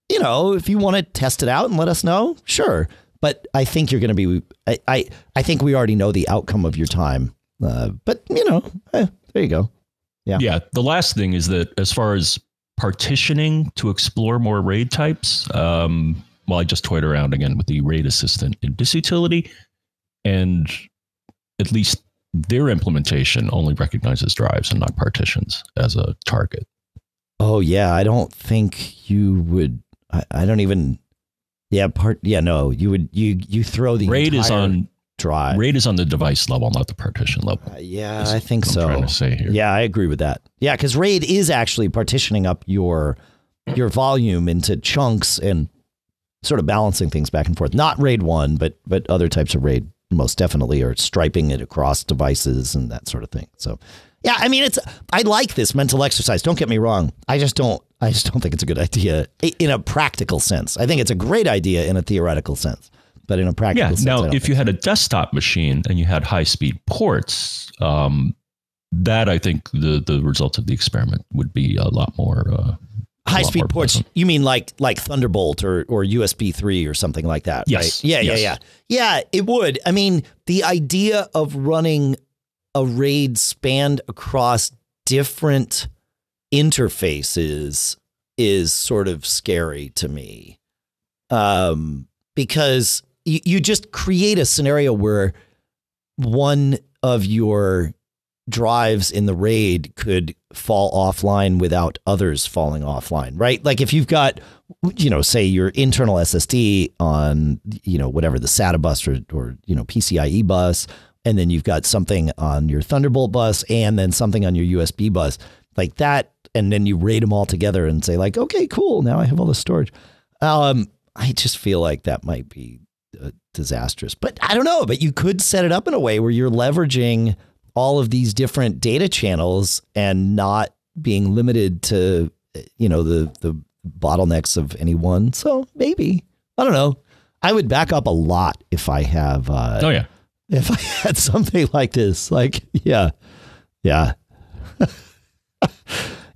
you know, if you want to test it out and let us know, sure. But I think you're going to be. I, I, I think we already know the outcome of your time. Uh, but you know, eh, there you go. Yeah. Yeah. The last thing is that as far as partitioning to explore more RAID types. Um, well, I just toyed around again with the RAID assistant in Disk Utility, and at least their implementation only recognizes drives and not partitions as a target. Oh yeah, I don't think you would. I, I don't even. Yeah, part. Yeah, no, you would. You you throw the RAID is on drive. RAID is on the device level, not the partition level. Uh, yeah, I think so. trying to say here. Yeah, I agree with that. Yeah, because RAID is actually partitioning up your your volume into chunks and sort of balancing things back and forth. Not RAID one, but but other types of RAID most definitely are striping it across devices and that sort of thing. So yeah, I mean it's I like this mental exercise. Don't get me wrong. I just don't I just don't think it's a good idea in a practical sense. I think it's a great idea in a theoretical sense but in a practical yeah. sense, now, if you had a desktop machine and you had high speed ports, um, that I think the the results of the experiment would be a lot more. Uh, high speed ports. Pleasant. You mean like like Thunderbolt or or USB three or something like that? Yes. Right? Yeah, yes. yeah, yeah. Yeah, it would. I mean, the idea of running a RAID spanned across different interfaces is sort of scary to me. Um, because you, you just create a scenario where one of your drives in the raid could fall offline without others falling offline, right? Like if you've got, you know, say your internal SSD on, you know, whatever the SATA bus or, or you know, PCIe bus, and then you've got something on your Thunderbolt bus and then something on your USB bus, like that, and then you RAID them all together and say like, okay, cool, now I have all the storage. Um, I just feel like that might be disastrous. But I don't know, but you could set it up in a way where you're leveraging all of these different data channels and not being limited to you know the the bottlenecks of any one. So maybe I don't know. I would back up a lot if I have. Uh, oh yeah. If I had something like this, like yeah, yeah,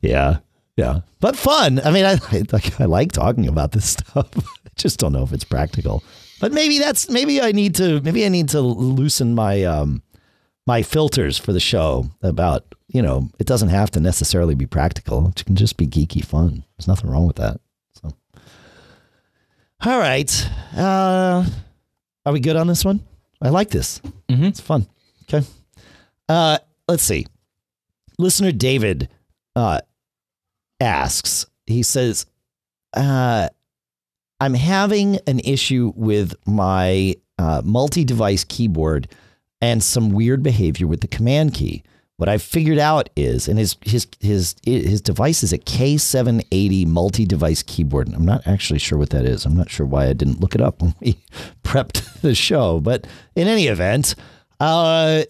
yeah, yeah, but fun. I mean, I like I like talking about this stuff. I just don't know if it's practical. But maybe that's maybe I need to maybe I need to loosen my um my filters for the show about you know it doesn't have to necessarily be practical. It can just be geeky fun. There's nothing wrong with that. So, all right, uh, are we good on this one? I like this. Mm-hmm. It's fun. Okay. Uh, let's see. Listener David uh, asks. He says, uh, "I'm having an issue with my uh, multi-device keyboard." And some weird behavior with the command key. What I've figured out is, and his his his his device is a K780 multi-device keyboard. And I'm not actually sure what that is. I'm not sure why I didn't look it up when we prepped the show. But in any event, uh,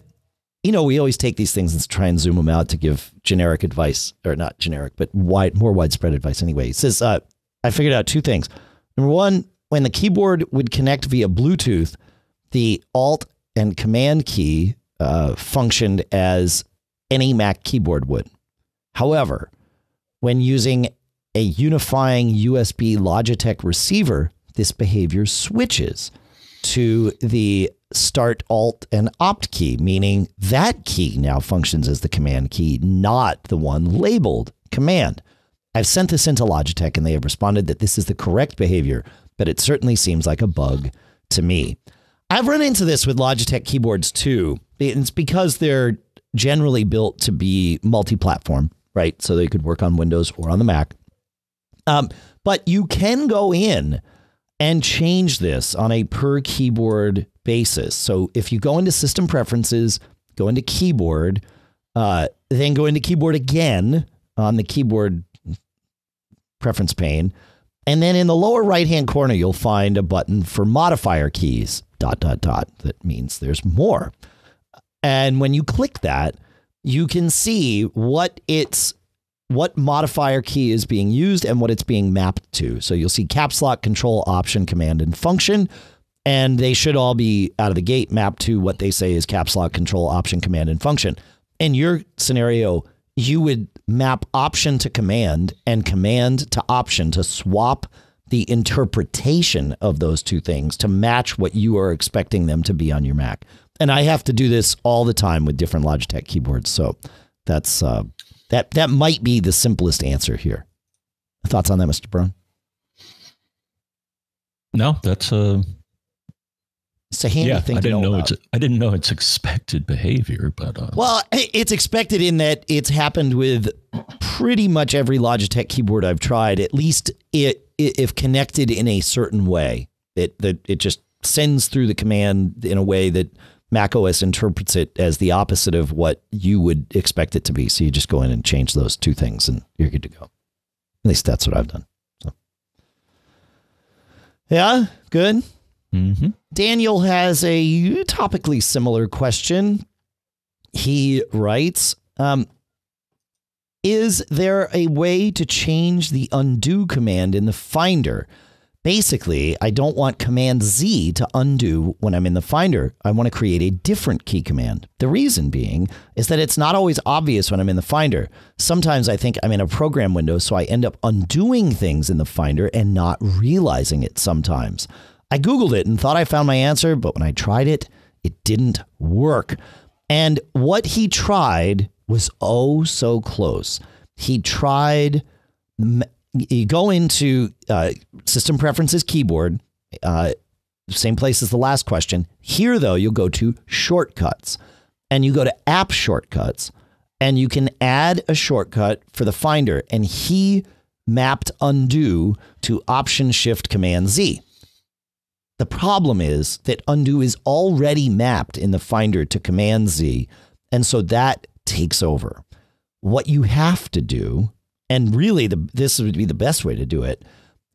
you know, we always take these things and try and zoom them out to give generic advice, or not generic, but wide, more widespread advice. Anyway, he says, uh, I figured out two things. Number one, when the keyboard would connect via Bluetooth, the Alt and Command key uh, functioned as any Mac keyboard would. However, when using a unifying USB Logitech receiver, this behavior switches to the Start Alt and Opt key, meaning that key now functions as the Command key, not the one labeled Command. I've sent this into Logitech and they have responded that this is the correct behavior, but it certainly seems like a bug to me. I've run into this with Logitech keyboards too. It's because they're generally built to be multi-platform, right? So they could work on Windows or on the Mac. Um, but you can go in and change this on a per keyboard basis. So if you go into System Preferences, go into Keyboard, uh, then go into Keyboard again on the keyboard preference pane. And then in the lower right hand corner, you'll find a button for modifier keys dot, dot, dot. That means there's more. And when you click that, you can see what it's what modifier key is being used and what it's being mapped to. So you'll see caps lock, control, option, command, and function. And they should all be out of the gate mapped to what they say is caps lock, control, option, command, and function. In your scenario, you would map option to command and command to option to swap the interpretation of those two things to match what you are expecting them to be on your Mac. And I have to do this all the time with different Logitech keyboards. So that's uh, that that might be the simplest answer here. Thoughts on that, Mr. Braun? No, that's uh, it's a handy yeah, thing I didn't know, know, about. it's I didn't know it's expected behavior, but uh, Well, it's expected in that it's happened with pretty much every Logitech keyboard I've tried. At least it, if connected in a certain way, it that it just sends through the command in a way that macOS interprets it as the opposite of what you would expect it to be. So you just go in and change those two things, and you're good to go. At least that's what I've done. So, yeah, good. Mm-hmm. Daniel has a topically similar question. He writes um, Is there a way to change the undo command in the Finder? Basically, I don't want Command Z to undo when I'm in the Finder. I want to create a different key command. The reason being is that it's not always obvious when I'm in the Finder. Sometimes I think I'm in a program window, so I end up undoing things in the Finder and not realizing it sometimes. I Googled it and thought I found my answer, but when I tried it, it didn't work. And what he tried was oh so close. He tried, you go into uh, System Preferences keyboard, uh, same place as the last question. Here, though, you'll go to Shortcuts and you go to App Shortcuts and you can add a shortcut for the Finder. And he mapped undo to Option Shift Command Z. The problem is that undo is already mapped in the Finder to Command Z, and so that takes over. What you have to do, and really the, this would be the best way to do it,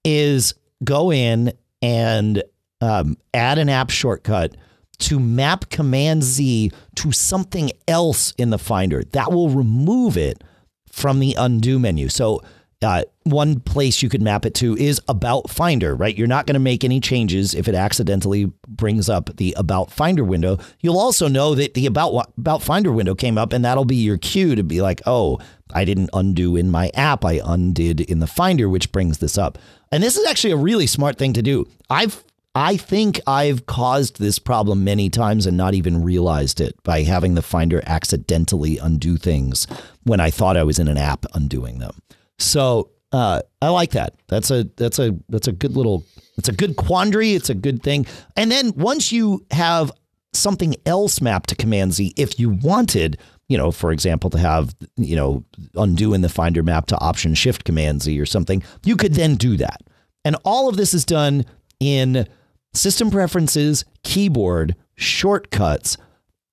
is go in and um, add an app shortcut to map Command Z to something else in the Finder. That will remove it from the undo menu. So uh, one place you could map it to is About Finder, right? You're not going to make any changes if it accidentally brings up the About Finder window. You'll also know that the About About Finder window came up, and that'll be your cue to be like, oh, I didn't undo in my app, I undid in the Finder, which brings this up. And this is actually a really smart thing to do. I've I think I've caused this problem many times and not even realized it by having the Finder accidentally undo things when I thought I was in an app undoing them. So uh, I like that. That's a that's a that's a good little it's a good quandary. It's a good thing. And then once you have something else mapped to Command Z, if you wanted, you know, for example, to have you know undo in the Finder map to Option Shift Command Z or something, you could then do that. And all of this is done in System Preferences, Keyboard, Shortcuts,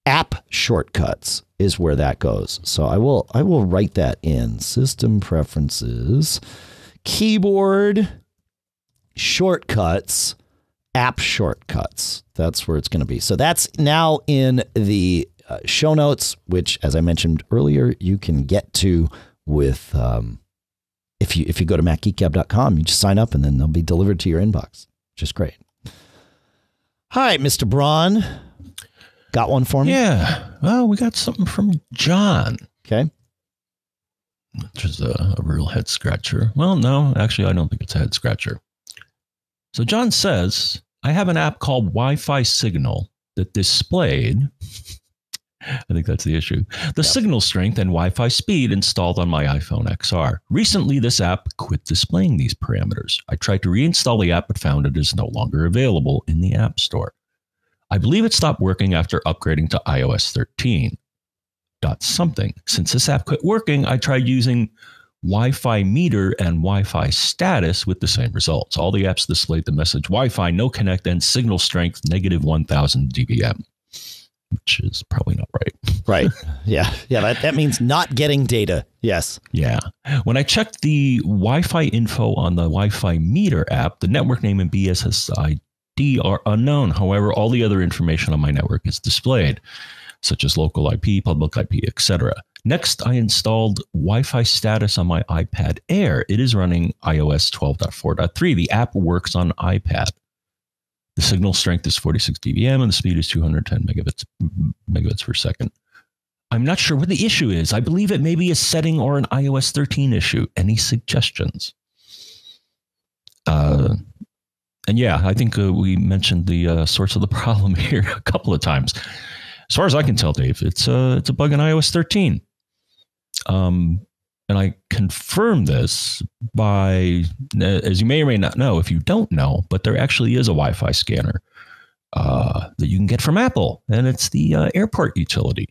App Shortcuts is where that goes. So I will I will write that in system preferences, keyboard shortcuts, app shortcuts. That's where it's going to be. So that's now in the uh, show notes, which, as I mentioned earlier, you can get to with um, if you if you go to macgeekgab.com, you just sign up and then they'll be delivered to your inbox, which is great. Hi, Mr. Braun. Got one for me? Yeah. Well, we got something from John. Okay. Which is a, a real head scratcher. Well, no, actually, I don't think it's a head scratcher. So John says, I have an app called Wi Fi Signal that displayed, I think that's the issue, the yep. signal strength and Wi Fi speed installed on my iPhone XR. Recently, this app quit displaying these parameters. I tried to reinstall the app, but found it is no longer available in the App Store. I believe it stopped working after upgrading to iOS 13. Dot something. Since this app quit working, I tried using Wi Fi meter and Wi Fi status with the same results. All the apps displayed the message Wi Fi, no connect, and signal strength negative 1000 dBm, which is probably not right. Right. Yeah. Yeah. That, that means not getting data. Yes. Yeah. When I checked the Wi Fi info on the Wi Fi meter app, the network name and BSSI D are unknown. However, all the other information on my network is displayed, such as local IP, public IP, etc. Next, I installed Wi Fi status on my iPad Air. It is running iOS 12.4.3. The app works on iPad. The signal strength is 46 dBm and the speed is 210 megabits, megabits per second. I'm not sure what the issue is. I believe it may be a setting or an iOS 13 issue. Any suggestions? Uh, and yeah, I think uh, we mentioned the uh, source of the problem here a couple of times. As far as I can tell, Dave, it's a uh, it's a bug in iOS 13. Um, and I confirm this by, as you may or may not know, if you don't know, but there actually is a Wi-Fi scanner uh, that you can get from Apple, and it's the uh, airport utility.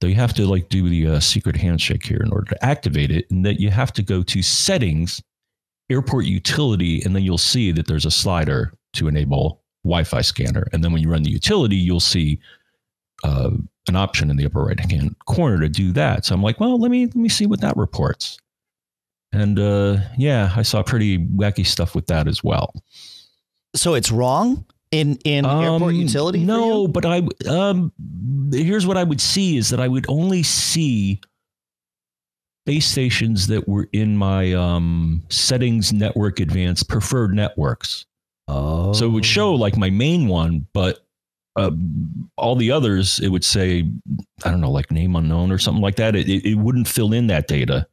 So you have to like do the uh, secret handshake here in order to activate it, and that you have to go to settings airport utility, and then you'll see that there's a slider to enable Wi-Fi scanner. And then when you run the utility, you'll see uh, an option in the upper right hand corner to do that. So I'm like, well, let me let me see what that reports. And uh, yeah, I saw pretty wacky stuff with that as well. So it's wrong in in um, airport utility. No, but I um, here's what I would see is that I would only see base stations that were in my um, settings network advanced preferred networks. Oh. So it would show like my main one, but uh, all the others, it would say, I don't know, like name unknown or something like that. It, it, it wouldn't fill in that data.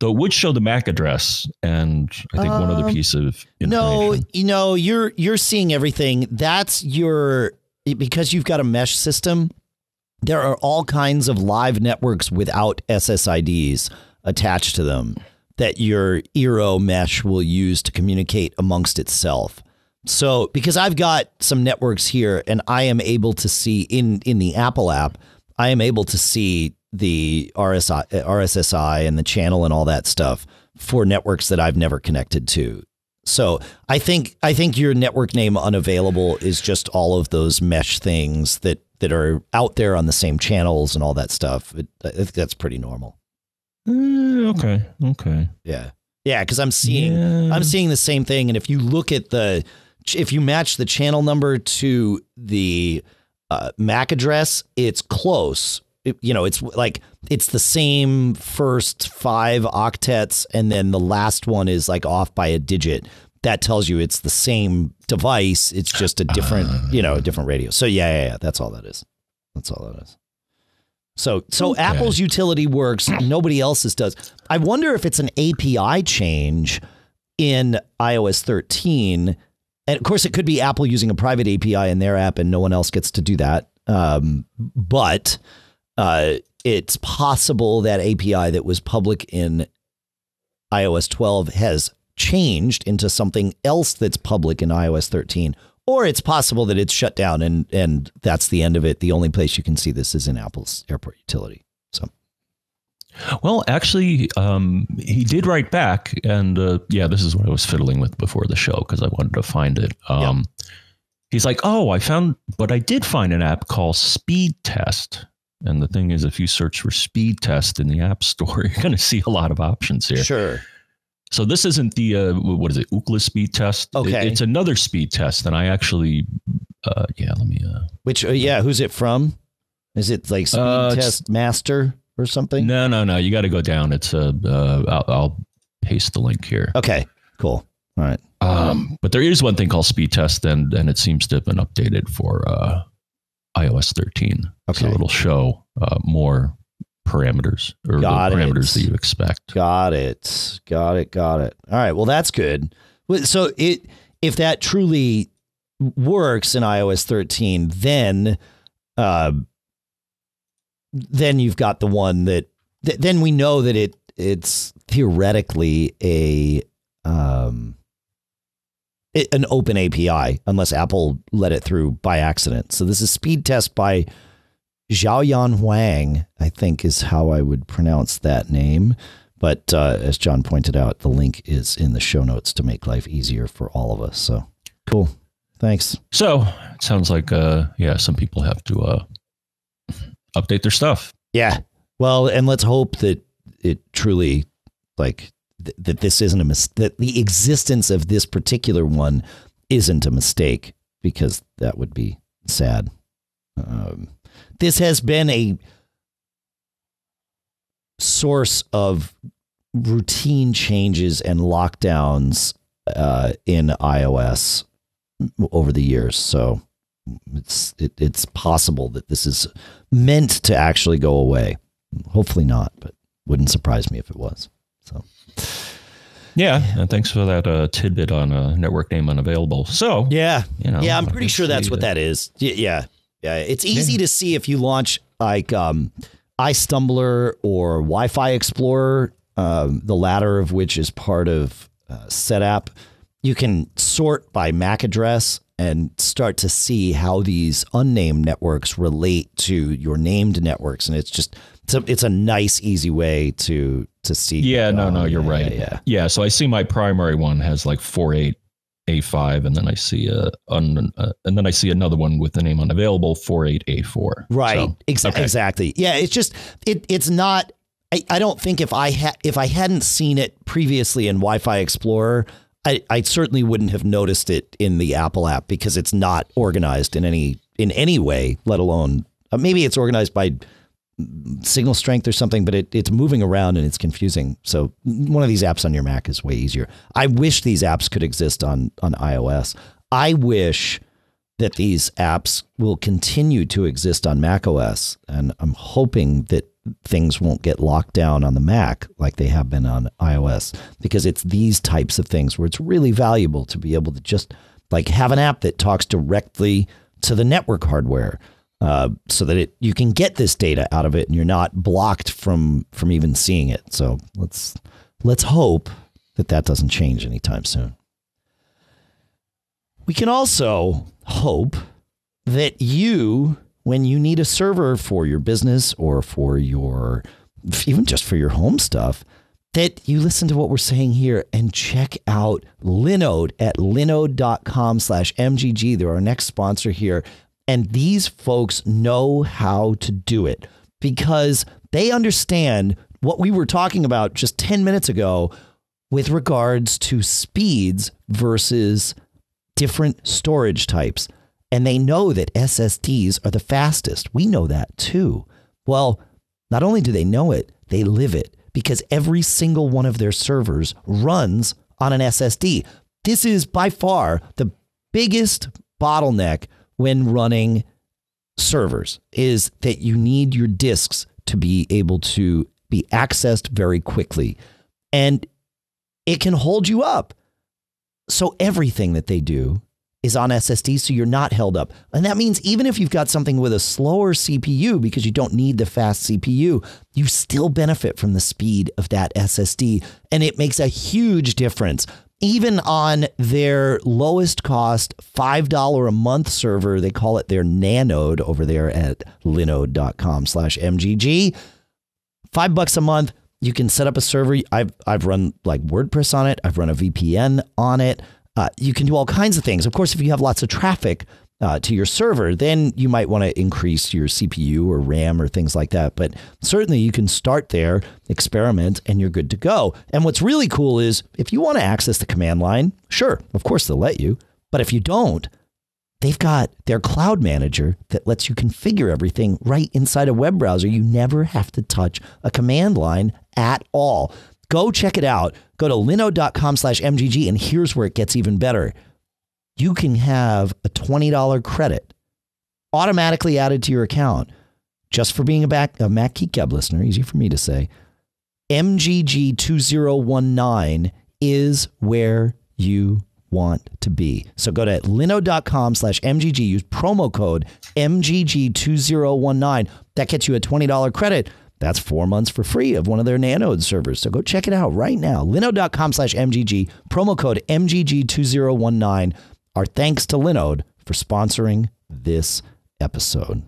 Though it would show the MAC address and I think one other um, piece of information. No, you know, you're you're seeing everything. That's your because you've got a mesh system there are all kinds of live networks without SSIDs attached to them that your Eero mesh will use to communicate amongst itself. So, because I've got some networks here and I am able to see in in the Apple app, I am able to see the RSI, RSSI and the channel and all that stuff for networks that I've never connected to. So I think I think your network name unavailable is just all of those mesh things that that are out there on the same channels and all that stuff. It, I think that's pretty normal. Uh, okay. Okay. Yeah. Yeah, because I'm seeing yeah. I'm seeing the same thing, and if you look at the if you match the channel number to the uh, MAC address, it's close. It- you know, it's like it's the same first five octets, and then the last one is like off by a digit. That tells you it's the same device. It's just a different, you know, a different radio. So yeah, yeah, yeah. That's all that is. That's all that is. So so Okay. Apple's utility works. Nobody else's does. I wonder if it's an API change in iOS 13. And of course, it could be Apple using a private API in their app, and no one else gets to do that. Um, but uh, it's possible that API that was public in iOS 12 has changed into something else that's public in iOS 13. Or it's possible that it's shut down and and that's the end of it. The only place you can see this is in Apple's airport utility. So Well, actually, um, he did write back, and uh, yeah, this is what I was fiddling with before the show because I wanted to find it. Um, He's like, "Oh, I found, but I did find an app called Speed Test." And the thing is, if you search for Speed Test in the App Store, you're going to see a lot of options here. sure. So this isn't the uh, what is it, Ookla Speed Test? It- Okay. it's another speed test, and I actually, uh, yeah, let me. Uh, Which uh, yeah, who's it from? Is it like Speed Uh, Test Master or something? no, no, no, you got to go down. It's a. Uh, I'll, I'll paste the link here. Okay, cool. All right. Um, but there is one thing called speed test, and and it seems to have been updated for uh, iOS 13. Okay. So it'll show uh, more parameters or Got the it. parameters that you expect. Got it. Got it. Got it. All right. Well, that's good. So it if that truly works in iOS 13, then uh, then you've got the one that th- then we know that it it's theoretically a um it, an open API unless Apple let it through by accident. So this is speed test by Xiaoyan Huang, I think is how I would pronounce that name. But uh, as John pointed out, the link is in the show notes to make life easier for all of us. So cool. Thanks. So it sounds like uh, yeah, some people have to uh, update their stuff. Yeah. Well, and let's hope that it truly, like, th- that this isn't a mis- that the existence of this particular one isn't a mistake, because that would be sad. Um, this has been a source of routine changes and lockdowns uh, in iOS over the years. So it's it, it's possible that this is meant to actually go away. Hopefully not, but wouldn't surprise me if it was. So Yeah, and thanks for that uh, tidbit on uh, network name unavailable. So yeah, you know, yeah, I'm pretty sure that's what that is. Yeah, yeah, it's easy to see if you launch like um, iStumbler or Wi-Fi Explorer, um, the latter of which is part of uh, SetApp. You can sort by MAC address and start to see how these unnamed networks relate to your named networks, and it's just it's a, it's a nice, easy way to to see. Yeah, no, no, you're yeah, right. Yeah, yeah. so I see my primary one has like four eight a five, and then I see a un, uh, and then I see another one with the name unavailable four eight a four. Right. So, Exa- okay. Exactly. Yeah. It's just it. It's not. I, I don't think if I had if I hadn't seen it previously in Wi-Fi Explorer, I, I certainly wouldn't have noticed it in the Apple app because it's not organized in any in any way. Let alone uh, maybe it's organized by signal strength or something, but it, it's moving around and it's confusing. So one of these apps on your Mac is way easier. I wish these apps could exist on on iOS. I wish that these apps will continue to exist on macOS, and I'm hoping that things won't get locked down on the Mac like they have been on iOS because it's these types of things where it's really valuable to be able to just like have an app that talks directly to the network hardware uh, so that it you can get this data out of it and you're not blocked from from even seeing it. So let's let's hope that that doesn't change anytime soon. We can also hope that you, when you need a server for your business or for your, even just for your home stuff, that you listen to what we're saying here and check out Linode at linode.com slash MGG. They're our next sponsor here. And these folks know how to do it because they understand what we were talking about just 10 minutes ago with regards to speeds versus different storage types. And they know that SSDs are the fastest. We know that too. Well, not only do they know it, they live it because every single one of their servers runs on an SSD. This is by far the biggest bottleneck when running servers is that you need your disks to be able to be accessed very quickly. And it can hold you up. So everything that they do is on SSD, so you're not held up. And that means even if you've got something with a slower CPU because you don't need the fast CPU, you still benefit from the speed of that SSD. And it makes a huge difference. Even on their lowest cost $5 a month server, they call it their Nanode over there at linode.com slash MGG. Five bucks a month, you can set up a server. I've, I've run like WordPress on it. I've run a VPN on it. Uh, you can do all kinds of things. Of course, if you have lots of traffic uh, to your server, then you might want to increase your CPU or RAM or things like that. But certainly you can start there, experiment, and you're good to go. And what's really cool is if you want to access the command line, sure, of course they'll let you. But if you don't, they've got their cloud manager that lets you configure everything right inside a web browser. You never have to touch a command line at all. Go check it out. Go to linode.com slash MGG, and here's where it gets even better. You can have a $20 credit automatically added to your account just for being a, back, a Mac Geek listener. Easy for me to say. MGG2019 is where you want to be. So go to linode.com slash MGG. Use promo code MGG2019. That gets you a $20 credit that's four months for free of one of their Nanode servers. So go check it out right now. Linode.com slash MGG, promo code MGG2019. Our thanks to Linode for sponsoring this episode.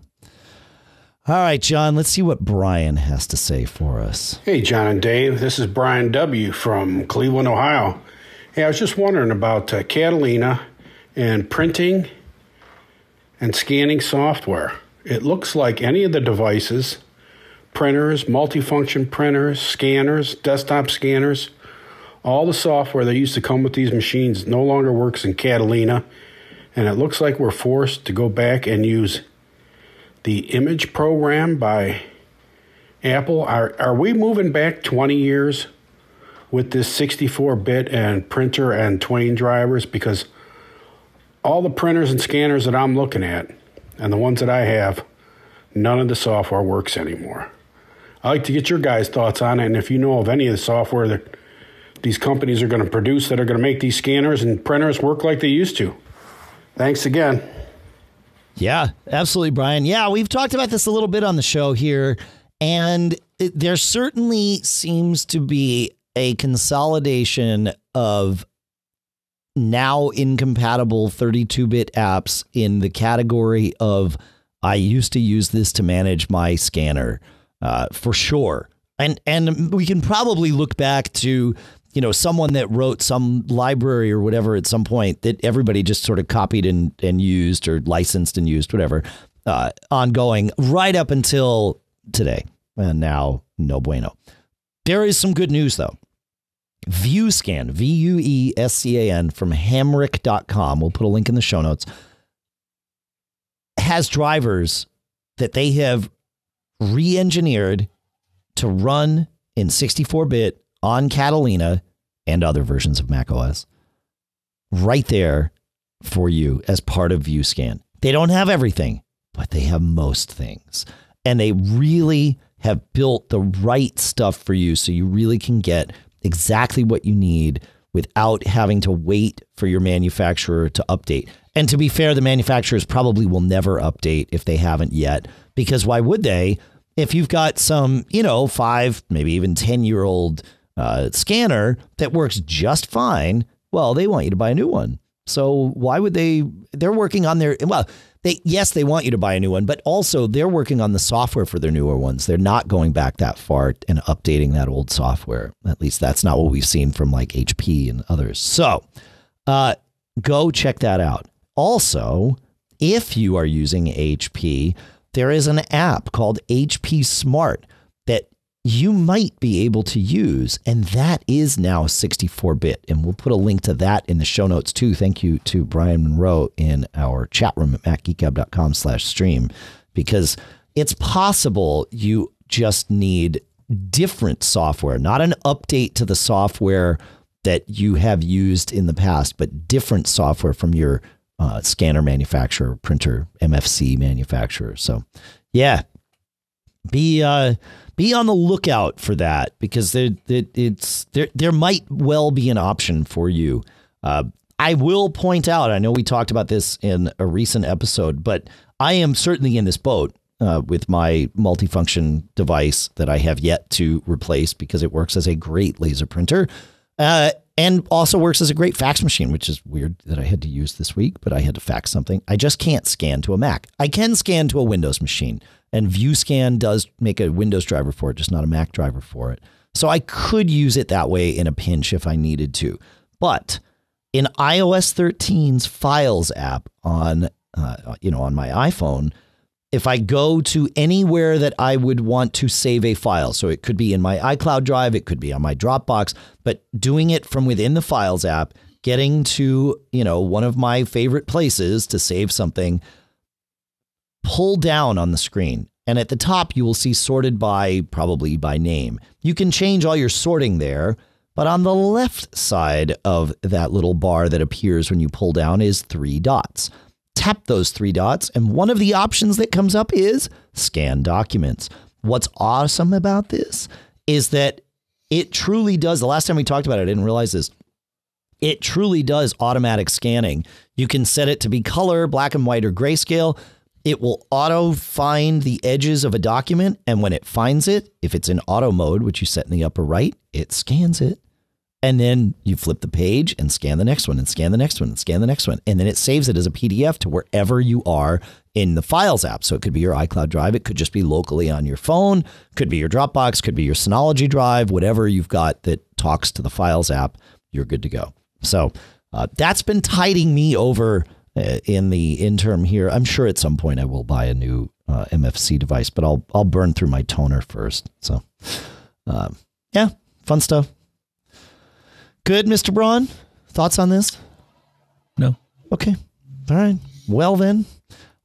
All right, John, let's see what Brian has to say for us. Hey, John and Dave. This is Brian W. from Cleveland, Ohio. Hey, I was just wondering about uh, Catalina and printing and scanning software. It looks like any of the devices printers, multifunction printers, scanners, desktop scanners. All the software that used to come with these machines no longer works in Catalina, and it looks like we're forced to go back and use the image program by Apple. Are, are we moving back 20 years with this 64 bit and printer and Twain drivers? Because all the printers and scanners that I'm looking at, and the ones that I have, none of the software works anymore. I'd like to get your guys' thoughts on it, and if you know of any of the software that these companies are going to produce that are going to make these scanners and printers work like they used to. Thanks again. Yeah, absolutely, Brian. Yeah, we've talked about this a little bit on the show here, and it, there certainly seems to be a consolidation of now incompatible 32 bit apps in the category of I used to use this to manage my scanner uh, for sure. And and we can probably look back to you know someone that wrote some library or whatever at some point that everybody just sort of copied and and used or licensed and used whatever uh, ongoing right up until today. And now no bueno. There is some good news though. VueScan, V U E S C A N from Hamrick.com. We'll put a link in the show notes. Has drivers that they have re engineered to run in 64 bit on Catalina and other versions of macOS right there for you as part of VueScan. They don't have everything, but they have most things. And they really have built the right stuff for you so you really can get exactly what you need without having to wait for your manufacturer to update. And to be fair, the manufacturers probably will never update if they haven't yet, because why would they? if you've got some, you know, five, maybe even 10 year old uh, scanner that works just fine, well, they want you to buy a new one. So why would they? They're working on their, well, they, yes, they want you to buy a new one, but also they're working on the software for their newer ones. They're not going back that far and updating that old software. At least that's not what we've seen from like HP and others. So uh, go check that out. Also, if you are using HP, there is an app called HP Smart you might be able to use, and that is now 64 bit. And we'll put a link to that in the show notes too. Thank you to Brian Monroe in our chat room at macgeekgab.com slash stream, because it's possible you just need different software, not an update to the software that you have used in the past, but different software from your uh, scanner manufacturer, printer, MFC manufacturer. So, yeah, be uh, be on the lookout for that because there, it's there. There might well be an option for you. Uh, I will point out. I know we talked about this in a recent episode, but I am certainly in this boat uh, with my multifunction device that I have yet to replace because it works as a great laser printer. Uh, and also works as a great fax machine, which is weird that I had to use this week, but I had to fax something. I just can't scan to a Mac. I can scan to a Windows machine, and VueScan does make a Windows driver for it, just not a Mac driver for it. So I could use it that way in a pinch if I needed to. But in iOS 13's Files app on uh, you know on my iPhone, if I go to anywhere that I would want to save a file, so it could be in my iCloud drive, it could be on my Dropbox, but doing it from within the Files app, getting to, you know, one of my favorite places to save something, pull down on the screen. And at the top, you will see sorted by probably by name. You can change all your sorting there, but on the left side of that little bar that appears when you pull down is three dots tap those three dots, and one of the options that comes up is scan documents. What's awesome about this is that it truly does. The last time we talked about it, I didn't realize this. It truly does automatic scanning. You can set it to be color, black and white, or grayscale. It will auto find the edges of a document. And when it finds it, if it's in auto mode, which you set in the upper right, it scans it. And then you flip the page and scan the next one and scan the next one and scan the next one. And then it saves it as a PDF to wherever you are in the Files app. So it could be your iCloud drive. It could just be locally on your phone, could be your Dropbox, could be your Synology drive, whatever you've got that talks to the Files app, you're good to go. So uh, that's been tiding me over in the interim here. I'm sure at some point I will buy a new uh, MFC device, but I'll I'll burn through my toner first. So, um, yeah, fun stuff. Good, Mr. Braun. Thoughts on this? No. Okay. All right. Well then,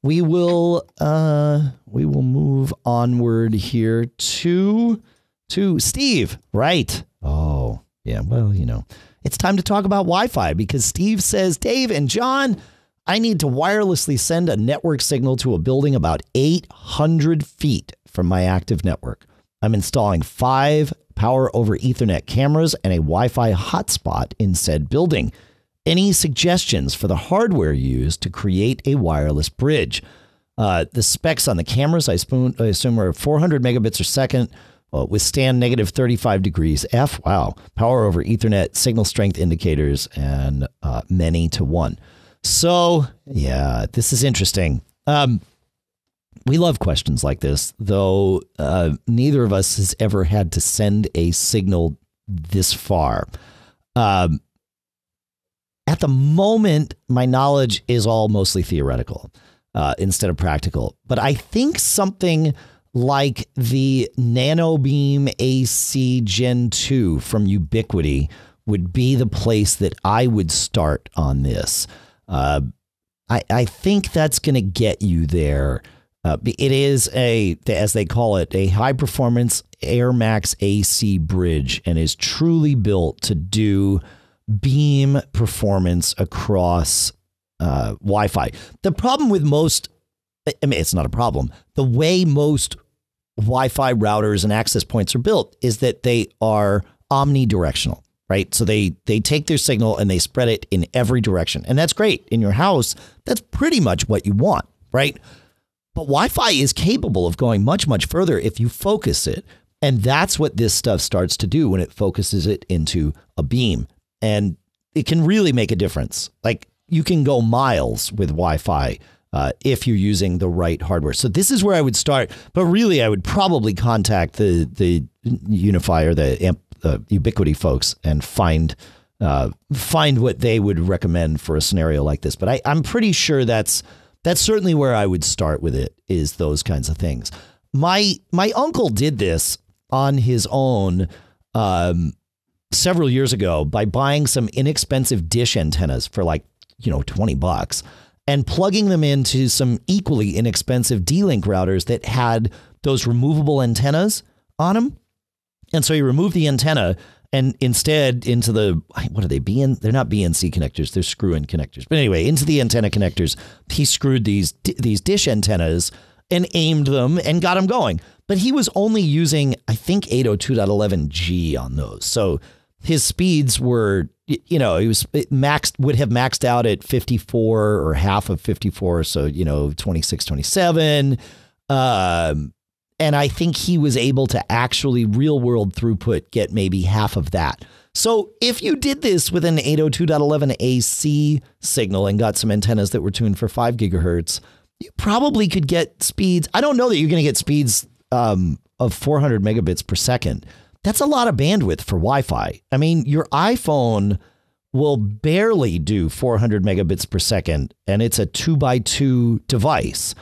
we will uh we will move onward here to to Steve. Right. Oh, yeah. Well, you know, it's time to talk about Wi-Fi because Steve says, Dave and John, I need to wirelessly send a network signal to a building about 800 feet from my active network. I'm installing five power over Ethernet cameras, and a Wi Fi hotspot in said building. Any suggestions for the hardware used to create a wireless bridge? Uh, the specs on the cameras, I, spoon, I assume, are 400 megabits per second, uh, withstand negative 35 degrees F. Wow. Power over Ethernet, signal strength indicators, and uh, many to one. So, yeah, this is interesting. Um, we love questions like this, though uh, neither of us has ever had to send a signal this far. Um, at the moment, my knowledge is all mostly theoretical uh, instead of practical. But I think something like the NanoBeam AC Gen 2 from Ubiquiti would be the place that I would start on this. Uh, I, I think that's going to get you there uh, it is a, as they call it, a high performance Air Max AC bridge and is truly built to do beam performance across uh, Wi Fi. The problem with most, I mean, it's not a problem. The way most Wi Fi routers and access points are built is that they are omnidirectional right? So they they take their signal and they spread it in every direction. And that's great. In your house, that's pretty much what you want, right? But Wi Fi is capable of going much, much further if you focus it. And that's what this stuff starts to do when it focuses it into a beam. And it can really make a difference. Like you can go miles with Wi Fi uh, if you're using the right hardware. So this is where I would start. But really, I would probably contact the, the UniFi or the, amp, the Ubiquiti folks and find. Uh, find what they would recommend for a scenario like this. But I, I'm pretty sure that's that's certainly where I would start with it is those kinds of things. My my uncle did this on his own um, several years ago by buying some inexpensive dish antennas for like, you know, 20 bucks and plugging them into some equally inexpensive D-Link routers that had those removable antennas on them. And so he removed the antenna and instead into the what are they BN they're not BNC connectors they're screw in connectors. But anyway into the antenna connectors he screwed these these dish antennas and aimed them and got them going. But he was only using I think 802.11g on those. So his speeds were you know he was maxed would have maxed out at 54 or half of 54 so you know 26 27 um and I think he was able to actually real world throughput get maybe half of that. So if you did this with an 802.11 AC signal and got some antennas that were tuned for 5 gigahertz, you probably could get speeds. I don't know that you're going to get speeds um, of 400 megabits per second. That's a lot of bandwidth for Wi Fi. I mean, your iPhone will barely do 400 megabits per second, and it's a two by two device.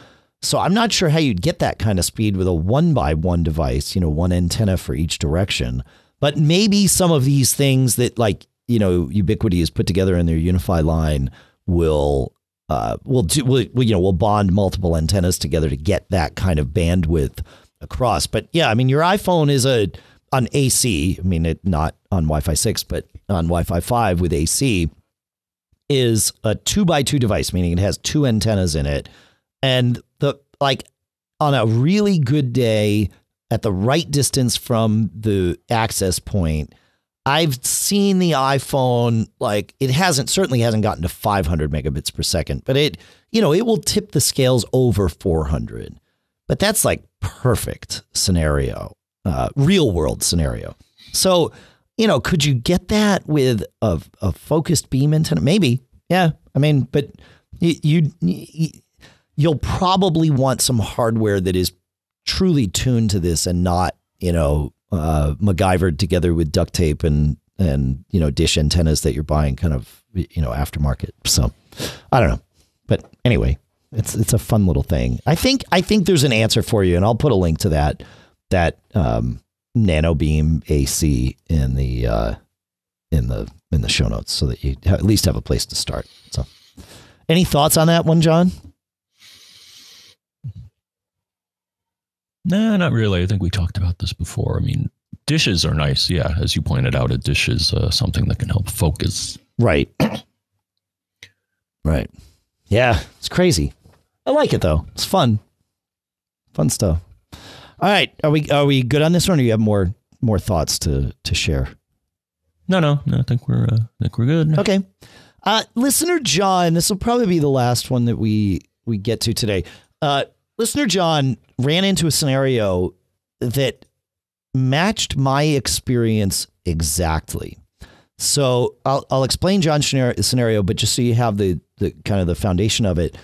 So I'm not sure how you'd get that kind of speed with a one by one device, you know, one antenna for each direction. But maybe some of these things that like, you know, Ubiquiti has put together in their UniFi line will uh, will do will, you know will bond multiple antennas together to get that kind of bandwidth across. But yeah, I mean your iPhone is a on AC. I mean it not on Wi-Fi six, but on Wi-Fi five with AC is a two by two device, meaning it has two antennas in it and the like on a really good day at the right distance from the access point, I've seen the iPhone like it hasn't certainly hasn't gotten to 500 megabits per second, but it you know it will tip the scales over 400. But that's like perfect scenario, uh, real world scenario. So you know, could you get that with a, a focused beam antenna? Maybe, yeah. I mean, but you, you, you'll probably want some hardware that is truly tuned to this and not, you know, uh, MacGyvered together with duct tape and and you know dish antennas that you're buying kind of you know aftermarket. So I don't know, but anyway, it's it's a fun little thing. I think I think there's an answer for you, and I'll put a link to that that um, Nano Beam AC in the uh, in the in the show notes so that you at least have a place to start. So, any thoughts on that one, John? No, not really. I think we talked about this before. I mean, dishes are nice. Yeah, as you pointed out, a dish is uh, something that can help focus. Right. right. Yeah, it's crazy. I like it though. It's fun. Fun stuff. All right, are we are we good on this one, or do you have more more thoughts to to share? No, no, no. I think we're uh, I think we're good. Okay. Uh, listener John, this will probably be the last one that we we get to today. Uh, listener John ran into a scenario that matched my experience exactly. So I'll, I'll explain John's scenario, but just so you have the, the kind of the foundation of it,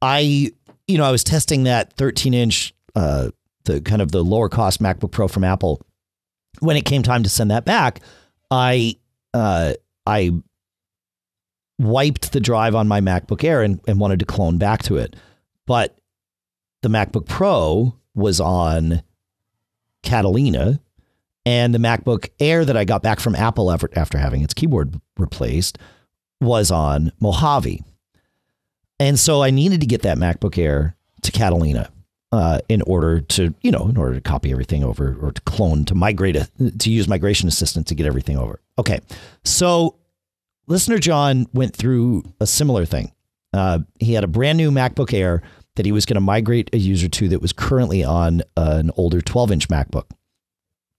I, you know, I was testing that 13 inch, uh, the kind of the lower cost MacBook Pro from Apple. When it came time to send that back, I, uh, I wiped the drive on my MacBook Air and, and wanted to clone back to it. But the MacBook Pro was on Catalina, and the MacBook Air that I got back from Apple after, after having its keyboard replaced was on Mojave. And so I needed to get that MacBook Air to Catalina uh, in order to, you know, in order to copy everything over or to clone, to migrate, a, to use Migration Assistant to get everything over. Okay. So listener John went through a similar thing. Uh, he had a brand new MacBook Air that he was going to migrate a user to that was currently on an older 12 inch MacBook,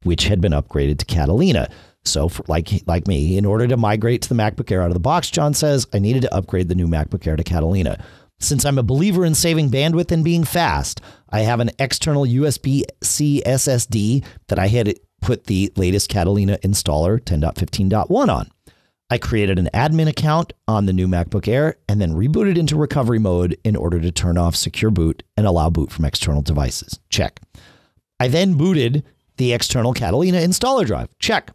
which had been upgraded to Catalina. So, for, like like me, in order to migrate to the MacBook Air out of the box, John says I needed to upgrade the new MacBook Air to Catalina. Since I'm a believer in saving bandwidth and being fast, I have an external USB C SSD that I had put the latest Catalina installer 10.15.1 on. I created an admin account on the new MacBook Air and then rebooted into recovery mode in order to turn off secure boot and allow boot from external devices. Check. I then booted the external Catalina installer drive. Check.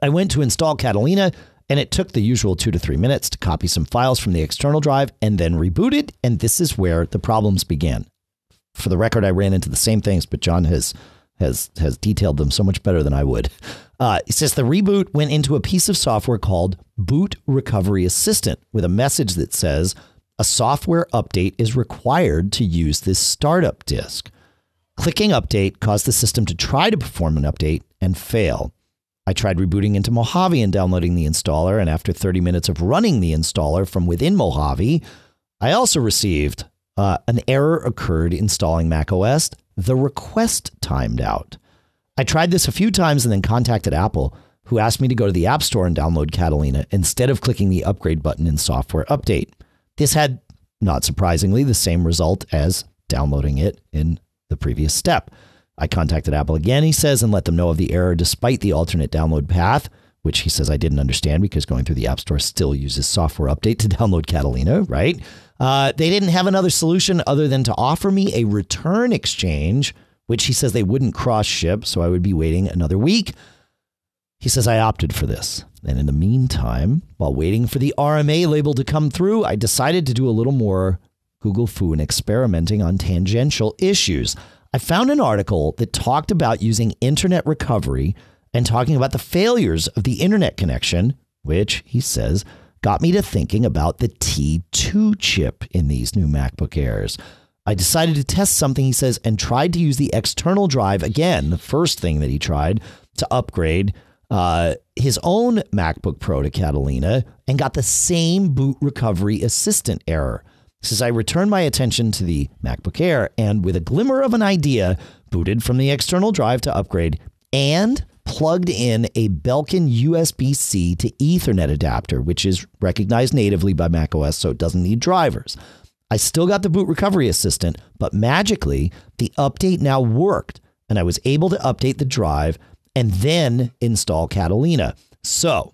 I went to install Catalina and it took the usual two to three minutes to copy some files from the external drive and then rebooted. And this is where the problems began. For the record, I ran into the same things, but John has has has detailed them so much better than I would. Uh, it says the reboot went into a piece of software called Boot Recovery Assistant with a message that says a software update is required to use this startup disk. Clicking update caused the system to try to perform an update and fail. I tried rebooting into Mojave and downloading the installer, and after 30 minutes of running the installer from within Mojave, I also received uh, an error occurred installing macOS. The request timed out. I tried this a few times and then contacted Apple, who asked me to go to the App Store and download Catalina instead of clicking the upgrade button in software update. This had, not surprisingly, the same result as downloading it in the previous step. I contacted Apple again, he says, and let them know of the error despite the alternate download path, which he says I didn't understand because going through the App Store still uses software update to download Catalina, right? Uh, they didn't have another solution other than to offer me a return exchange, which he says they wouldn't cross ship, so I would be waiting another week. He says I opted for this. And in the meantime, while waiting for the RMA label to come through, I decided to do a little more Google fu and experimenting on tangential issues. I found an article that talked about using internet recovery and talking about the failures of the internet connection, which he says got me to thinking about the T2 chip in these new MacBook Airs. I decided to test something, he says, and tried to use the external drive again, the first thing that he tried to upgrade uh, his own MacBook Pro to Catalina and got the same boot recovery assistant error. Says I returned my attention to the MacBook Air and, with a glimmer of an idea, booted from the external drive to upgrade and plugged in a Belkin USB C to Ethernet adapter, which is recognized natively by macOS, so it doesn't need drivers. I still got the boot recovery assistant, but magically, the update now worked, and I was able to update the drive and then install Catalina. So,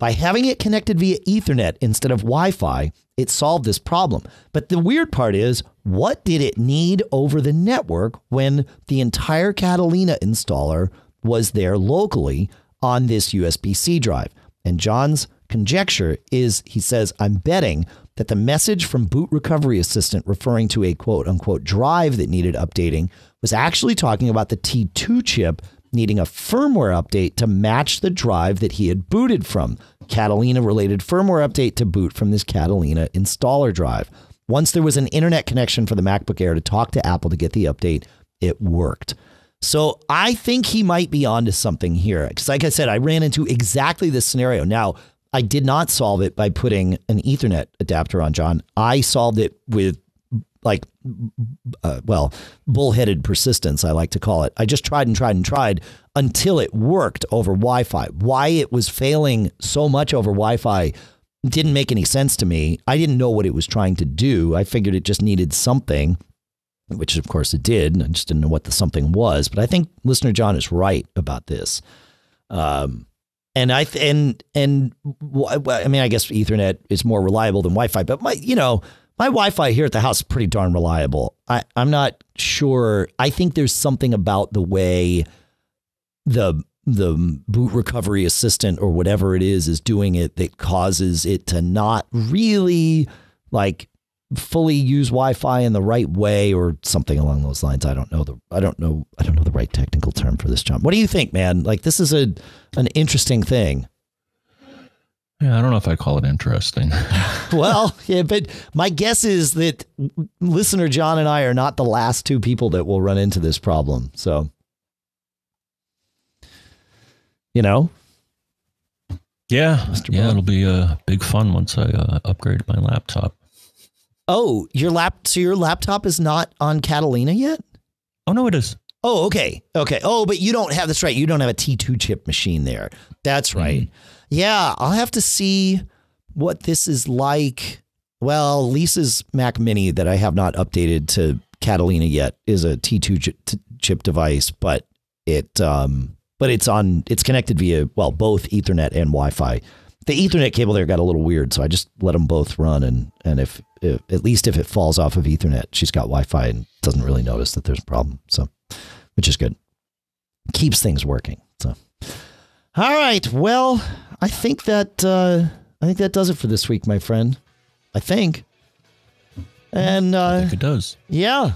by having it connected via Ethernet instead of Wi Fi, it solved this problem. But the weird part is, what did it need over the network when the entire Catalina installer was there locally on this USB C drive? And John's conjecture is he says, I'm betting that the message from Boot Recovery Assistant referring to a quote unquote drive that needed updating was actually talking about the T2 chip needing a firmware update to match the drive that he had booted from. Catalina related firmware update to boot from this Catalina installer drive. Once there was an internet connection for the MacBook Air to talk to Apple to get the update, it worked. So I think he might be onto something here. Because, like I said, I ran into exactly this scenario. Now, I did not solve it by putting an Ethernet adapter on, John. I solved it with like, uh, well, bullheaded persistence, I like to call it. I just tried and tried and tried until it worked over Wi Fi. Why it was failing so much over Wi Fi didn't make any sense to me. I didn't know what it was trying to do. I figured it just needed something, which of course it did. I just didn't know what the something was. But I think listener John is right about this. Um, and I and and I mean I guess Ethernet is more reliable than Wi-Fi, but my you know my Wi-Fi here at the house is pretty darn reliable. I, I'm not sure. I think there's something about the way the the boot recovery assistant or whatever it is is doing it that causes it to not really like fully use Wi-Fi in the right way or something along those lines. I don't know the I don't know I don't know the right technical term for this, John. What do you think, man? Like this is a an interesting thing. Yeah, I don't know if I call it interesting. well, yeah, but my guess is that listener John and I are not the last two people that will run into this problem. So, you know, yeah, Mr. yeah, it'll be uh, big fun once I uh, upgrade my laptop. Oh, your lap. So your laptop is not on Catalina yet? Oh no, it is. Oh, okay, okay. Oh, but you don't have. That's right. You don't have a T two chip machine there. That's right. Mm-hmm. Yeah, I'll have to see what this is like. Well, Lisa's Mac Mini that I have not updated to Catalina yet is a T2 chip device, but it um but it's on it's connected via well both Ethernet and Wi-Fi. The Ethernet cable there got a little weird, so I just let them both run and and if, if at least if it falls off of Ethernet, she's got Wi-Fi and doesn't really notice that there's a problem. So, which is good. Keeps things working. So, all right. Well, I think that uh, I think that does it for this week, my friend. I think. And uh, I think it does. Yeah.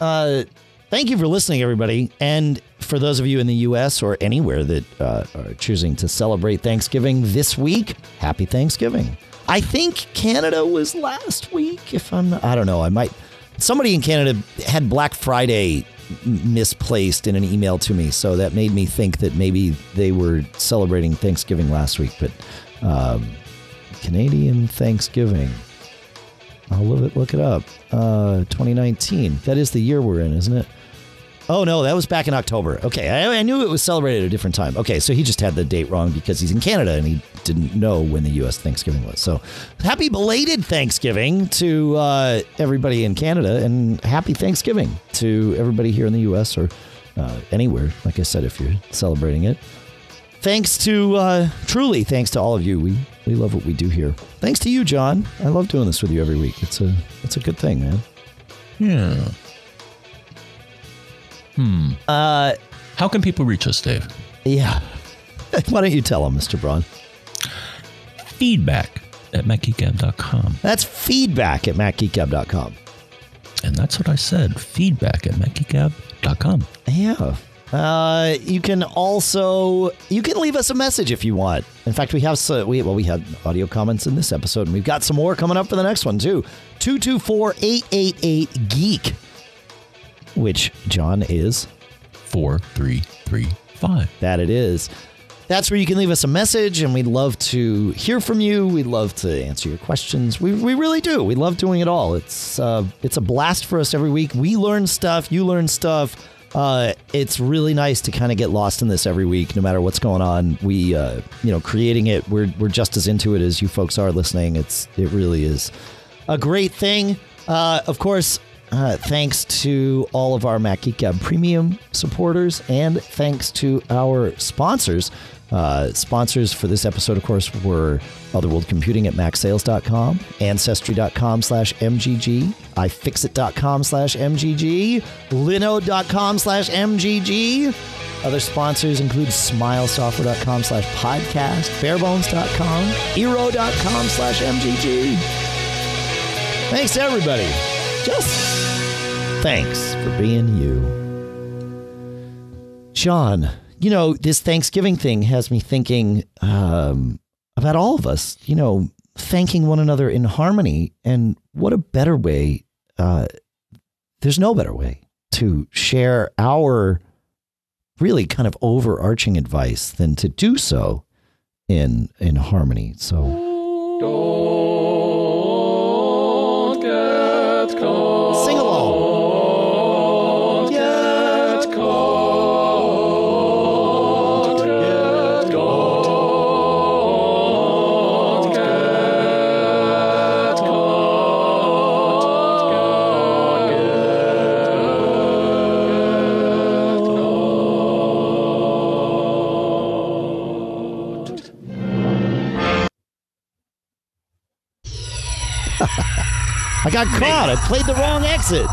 Uh, thank you for listening, everybody. And for those of you in the U.S. or anywhere that uh, are choosing to celebrate Thanksgiving this week, happy Thanksgiving. I think Canada was last week. If I'm, I don't know. I might. Somebody in Canada had Black Friday misplaced in an email to me, so that made me think that maybe they were celebrating Thanksgiving last week. But um, Canadian Thanksgiving. I'll look it, look it up. Uh, 2019. That is the year we're in, isn't it? Oh no, that was back in October. Okay, I, I, knew it was celebrated at a different time. Okay, so he just had the date wrong because he's in Canada and he didn't know when the U.S. Thanksgiving was. So, happy belated Thanksgiving to uh, everybody in Canada, and happy Thanksgiving to everybody here in the U.S. or uh, anywhere. Like I said, if you're celebrating it, thanks to uh, truly thanks to all of you. We we love what we do here. Thanks to you, John. I love doing this with you every week. It's a it's a good thing, man. Yeah. Hmm. Uh, How can people reach us, Dave? Yeah. Why don't you tell them, Mr. Braun? Feedback at macgeekgab.com. That's feedback at macgeekgab.com. And that's what I said. Feedback at macgeekgab.com. Yeah. Uh, you can also you can leave us a message if you want. In fact, we have so, we well we had audio comments in this episode, and we've got some more coming up for the next one too. 224-888 geek, which John is four three three five. That it is. That's where you can leave us a message, and we'd love to hear from you. We'd love to answer your questions. We, we really do. We love doing it all. It's uh, it's a blast for us every week. We learn stuff. You learn stuff uh, it's really nice to kind of get lost in this every week, no matter what's going on. We, uh, you know, creating it, we're we're just as into it as you folks are listening. It's it really is a great thing. Uh, of course, uh, thanks to all of our Mac Geek Gab Premium supporters, and thanks to our sponsors. Uh, sponsors for this episode, of course, were Other World Computing at MacSales.com, Ancestry.com slash MGG, iFixit.com slash MGG, Linode.com slash MGG. Other sponsors include SmileSoftware.com slash podcast, Barebones.com, Eero.com slash MGG. Thanks to everybody. Just thanks for being you. Sean, you know, this Thanksgiving thing has me thinking um, about all of us, you know, thanking one another in harmony. And what a better way, uh, there's no better way to share our really kind of overarching advice than to do so in in harmony. So don't got caught. I played the wrong exit.